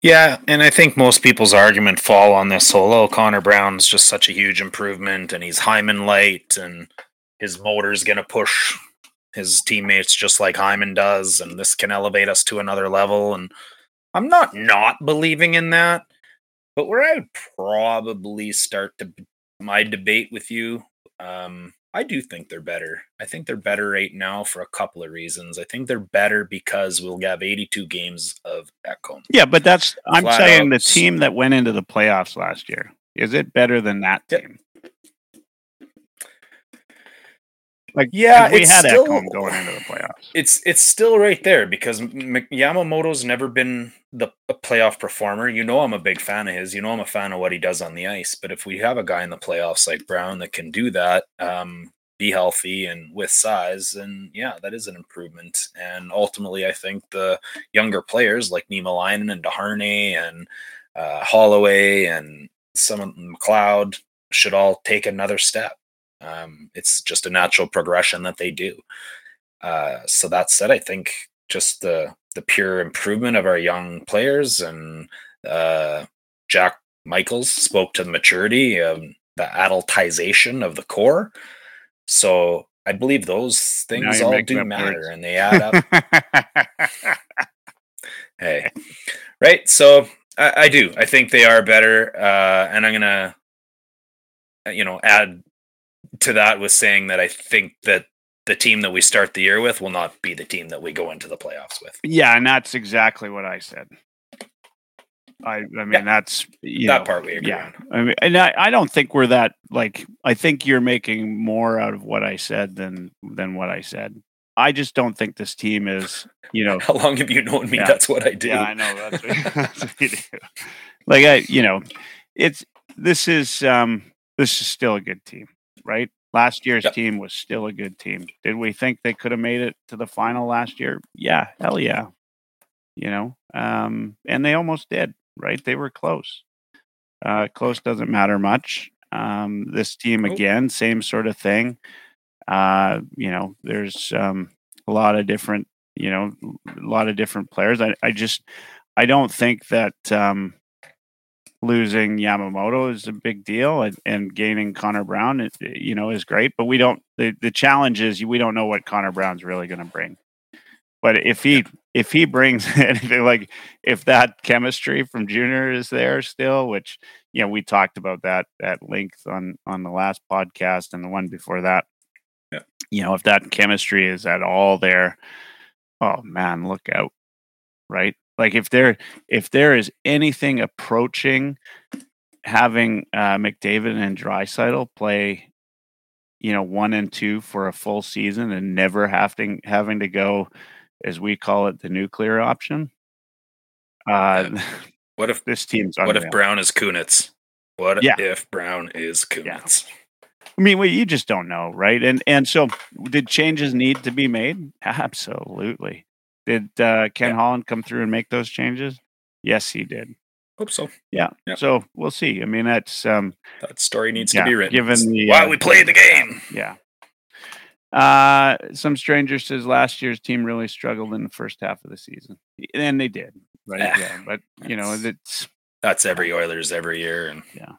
Yeah, and I think most people's argument fall on this whole oh Connor Brown's just such a huge improvement and he's Hyman light and his motor's gonna push his teammates just like Hyman does, and this can elevate us to another level. And I'm not not believing in that, but where I would probably start to my debate with you, um, I do think they're better. I think they're better right now for a couple of reasons. I think they're better because we'll have 82 games of Ekholm. yeah, but that's I'm Flat saying the team that went into the playoffs last year is it better than that team? Like, Yeah, we it's had still- Ekholm going into the playoffs. It's it's still right there because Yamamoto's never been the a playoff performer. You know, I'm a big fan of his. You know, I'm a fan of what he does on the ice. But if we have a guy in the playoffs like Brown that can do that, um, be healthy and with size, and yeah, that is an improvement. And ultimately, I think the younger players like Niemelainen and Desharnais and uh, Holloway and some of McLeod should all take another step. Um, it's just a natural progression that they do. Uh, so that said, I think just the the pure improvement of our young players and uh, Jack Michaels spoke to the maturity, um, the adultization of the core. So I believe those things all do matter words. and they add up. hey, right? So I, I do. I think they are better, uh, and I'm gonna, uh, you know, add to that with saying that I think that the team that we start the year with will not be the team that we go into the playoffs with. yeah, and that's exactly what I said. I, I mean, Yeah. that's you that know, part we agree yeah. on. I mean, and I, I don't think we're that like. I think you're making more out of what I said than than what I said. I just don't think this team is, you know, How long have you known me? Yeah. That's what I do. Yeah, I know. That's what, that's what you do. Like I, you know, it's this is um this is still a good team, right? Last year's Yep. team was still a good team. Did we think they could have made it to the final last year? Yeah, hell yeah. You know, um, and they almost did, right? They were close. Uh, close doesn't matter much. Um, this team again, same sort of thing. Uh, you know, there's um, a lot of different, you know, a lot of different players. I, I just, I don't think that um, losing Yamamoto is a big deal, and, and gaining Connor Brown, it, you know, is great. But we don't. The the challenge is we don't know what Connor Brown's really going to bring. But if he if he brings anything like if that chemistry from Junior is there still, which you know we talked about that at length on on the last podcast and the one before that. Yeah. You know, if that chemistry is at all there, oh man, look out. Right? Like if there if there is anything approaching having uh McDavid and Draisaitl play you know one and two for a full season and never having having to go as we call it the nuclear option uh What if this team's what if. Brown is Kunitz? What Yeah. if Brown is Kunitz? I mean, well, you just don't know, right? And and so, did changes need to be made? Absolutely. Did uh, Ken Yeah. Holland come through and make those changes? Yes, he did. Hope so. Yeah. Yeah. So we'll see. I mean, that's um, That story needs Yeah, to be written. given the, why uh, we play the game. yeah. Uh, some stranger says last year's team really struggled in the first half of the season, and they did, right? Ah, yeah, but you know, it's That's every Oilers every year, and Yeah.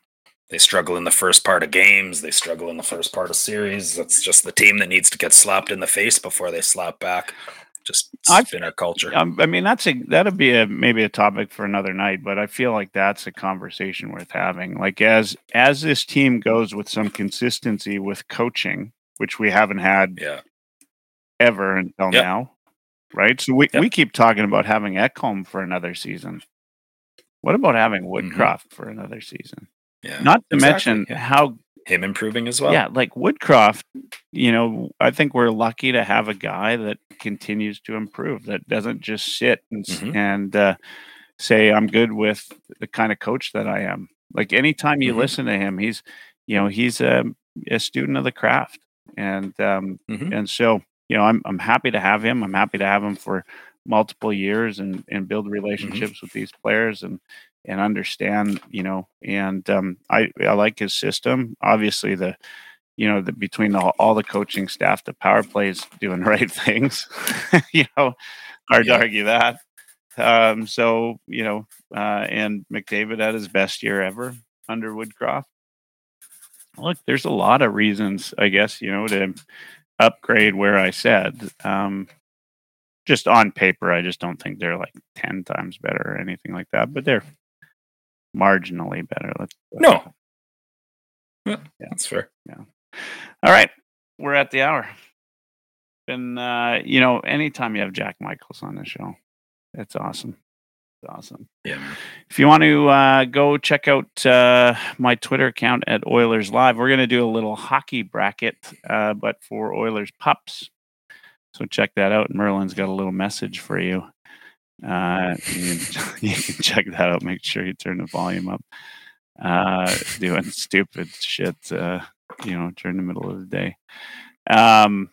they struggle in the first part of games. They struggle in the first part of series. That's just the team that needs to get slapped in the face before they slap back. Just it's I've- culture. Um, I mean, that's a that'd be a maybe a topic for another night, but I feel like that's a conversation worth having. Like as as this team goes with some consistency with coaching, which we haven't had yeah, ever until Yep. now, right? So we, Yep. we keep talking about having Ekholm for another season. What about having Woodcroft for another season? yeah. Not to exactly, mention yeah. how him improving as well. yeah, like Woodcroft, you know, I think we're lucky to have a guy that continues to improve, that doesn't just sit and Mhm. and uh, say I'm good with the kind of coach that I am. Like anytime you Mhm. listen to him, he's you know he's a, a student of the craft, and um, Mhm. and so you know I'm I'm happy to have him. I'm happy to have him for multiple years and and build relationships with these players and and understand you know and um, I I like his system. Obviously the you know the between the, all the coaching staff, the power play is doing the right things. you know, hard Yeah. to argue that. Um, so you know, uh, and McDavid had his best year ever under Woodcroft. Look, there's a lot of reasons, I guess, you know, to upgrade where I said. Um, just on paper, I just don't think they're like ten times better or anything like that, but they're marginally better. Let's No. Yeah, that's fair. Yeah. All right, we're at the hour. And uh, you know, anytime you have Jack Michaels on the show, it's awesome. It's awesome. Yeah. If you want to uh, go check out uh, my Twitter account at Oilers Live, we're going to do a little hockey bracket, uh, but for Oilers pups. So check that out. Merlin's got a little message for you. Uh, you, can, you can check that out. Make sure you turn the volume up. Uh, doing stupid shit, uh, you know, during the middle of the day. Um,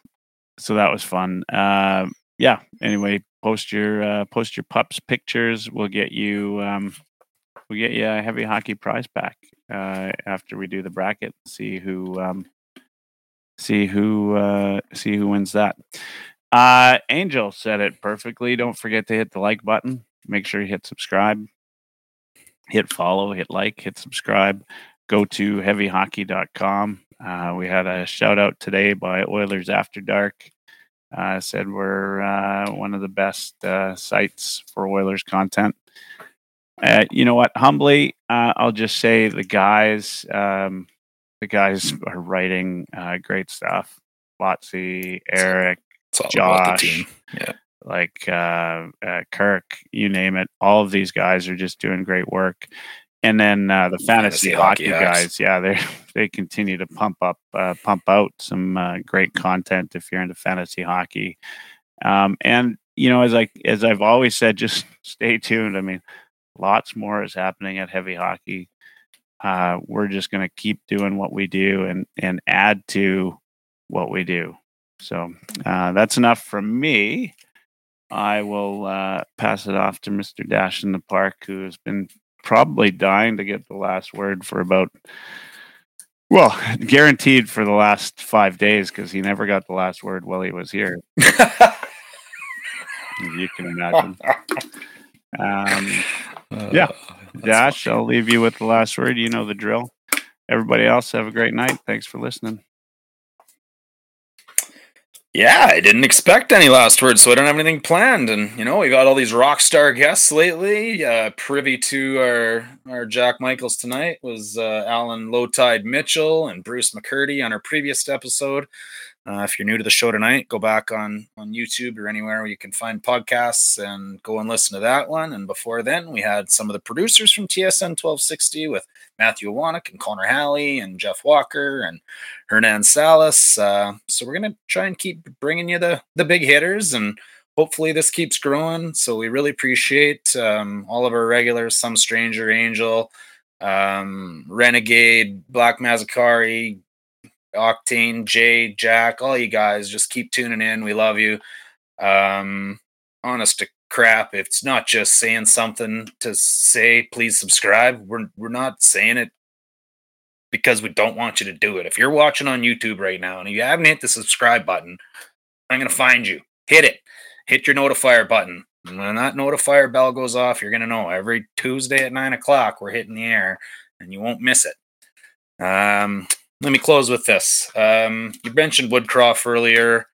so that was fun. Uh, yeah. Anyway, post your uh, post your pups pictures. We'll get you um, we'll get you a heavy hockey prize pack uh, after we do the bracket. See who um, see who uh, see who wins that. Uh, Angel said it perfectly. Don't forget to hit the like button. Make sure you hit subscribe. Hit follow, hit like, hit subscribe. Go to heavyhockey.com. Uh, we had a shout out today by Oilers After Dark. Uh, said we're uh, one of the best uh, sites for Oilers content. Uh, you know what? Humbly, uh, I'll just say the guys, um, the guys are writing great stuff. Lotsy, Eric, It's all about the Josh, team. Yeah. like uh, uh, Kirk, you name it. All of these guys are just doing great work. And then uh, the fantasy, Fantasy hockey, hockey guys, yeah, they they continue to pump up, uh, pump out some uh, great content if you're into fantasy hockey. Um, and you know, as I as I've always said, just stay tuned. I mean, lots more is happening at heavy hockey. Uh, we're just going to keep doing what we do and and add to what we do. So uh, that's enough from me. I will uh, pass it off to Mr. Dash in the park, who has been probably dying to get the last word for about, well, guaranteed for the last five days because he never got the last word while he was here. You can imagine. Um, Yeah. Dash, funny. I'll leave you with the last word. You know the drill. Everybody else, have a great night. Thanks for listening. Yeah, I didn't expect any last words, so I don't have anything planned. And you know, we got all these rock star guests lately. Uh, privy to our our Jack Michaels tonight was uh, Allan Lowetide Mitchell and Bruce McCurdy on our previous episode. Uh, if you're new to the show tonight, go back on on YouTube or anywhere where you can find podcasts and go and listen to that one. And before then, we had some of the producers from TSN 1260 with Matthew Wannock and Connor Halley and Jeff Walker and Hernan Salas. Uh, so we're gonna try and keep bringing you the the big hitters, and hopefully this keeps growing. So we really appreciate um, all of our regulars, some stranger angel, um, renegade, Black Mazakari, Octane, Jay, Jack, all you guys. Just keep tuning in. We love you. Um, honest to crap, if it's not just saying something to say, please subscribe. We're we're not saying it because we don't want you to do it. If you're watching on YouTube right now and you haven't hit the subscribe button, I'm to find you. Hit it. Hit your notifier button. When that notifier bell goes off, you're to know every Tuesday at nine o'clock we're hitting the air and you won't miss it. Um, let me close with this. Um, you mentioned Woodcroft earlier.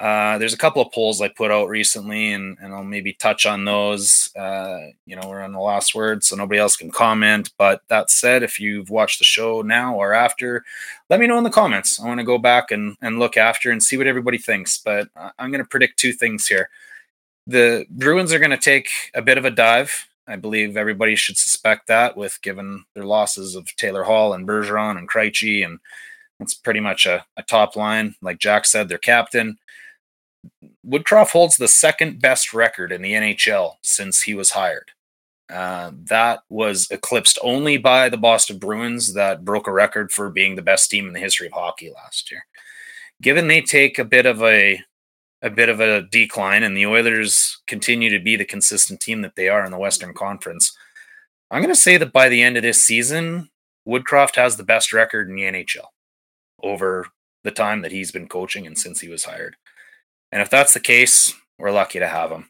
Uh, there's a couple of polls I put out recently, and, and I'll maybe touch on those. Uh, you know, we're on the last word, so nobody else can comment. But that said, if you've watched the show now or after, let me know in the comments. I want to go back and, and look after and see what everybody thinks. But I- I'm going to predict two things here. The Bruins are going to take a bit of a dive. I believe everybody should suspect that, with given their losses of Taylor Hall and Bergeron and Krejci, and it's pretty much a, a top line. Like Jack said, their captain. Woodcroft holds the second best record in the NHL since he was hired. Uh, that was eclipsed only by the Boston Bruins, that broke a record for being the best team in the history of hockey last year. Given they take a bit of a a bit of a decline, and the Oilers continue to be the consistent team that they are in the Western Conference, I'm going to say that by the end of this season, Woodcroft has the best record in the NHL over the time that he's been coaching and since he was hired. And if that's the case, we're lucky to have him.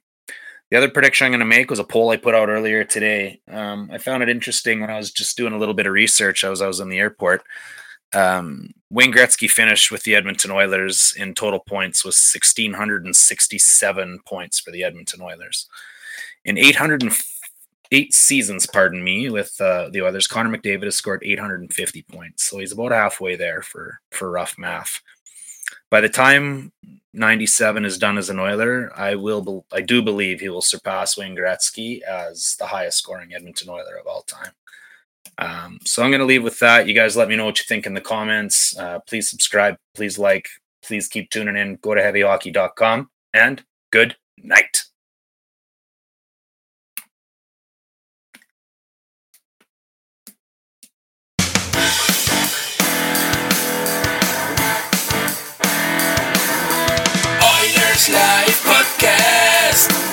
The other prediction I'm going to make was a poll I put out earlier today. Um, I found it interesting when I was just doing a little bit of research. I was I was in the airport. Um, Wayne Gretzky finished with the Edmonton Oilers in total points with 1,667 points for the Edmonton Oilers. In 808 seasons, pardon me, with uh, the Oilers, Connor McDavid has scored 850 points. So he's about halfway there for, for rough math. By the time 97 is done as an Oiler, I will I do believe he will surpass Wayne Gretzky as the highest scoring Edmonton Oiler of all time. Um, so I'm going to leave with that. You guys let me know what you think in the comments. Uh, please subscribe, please like, please keep tuning in. Go to heavyhockey.com and good night. Life Podcast.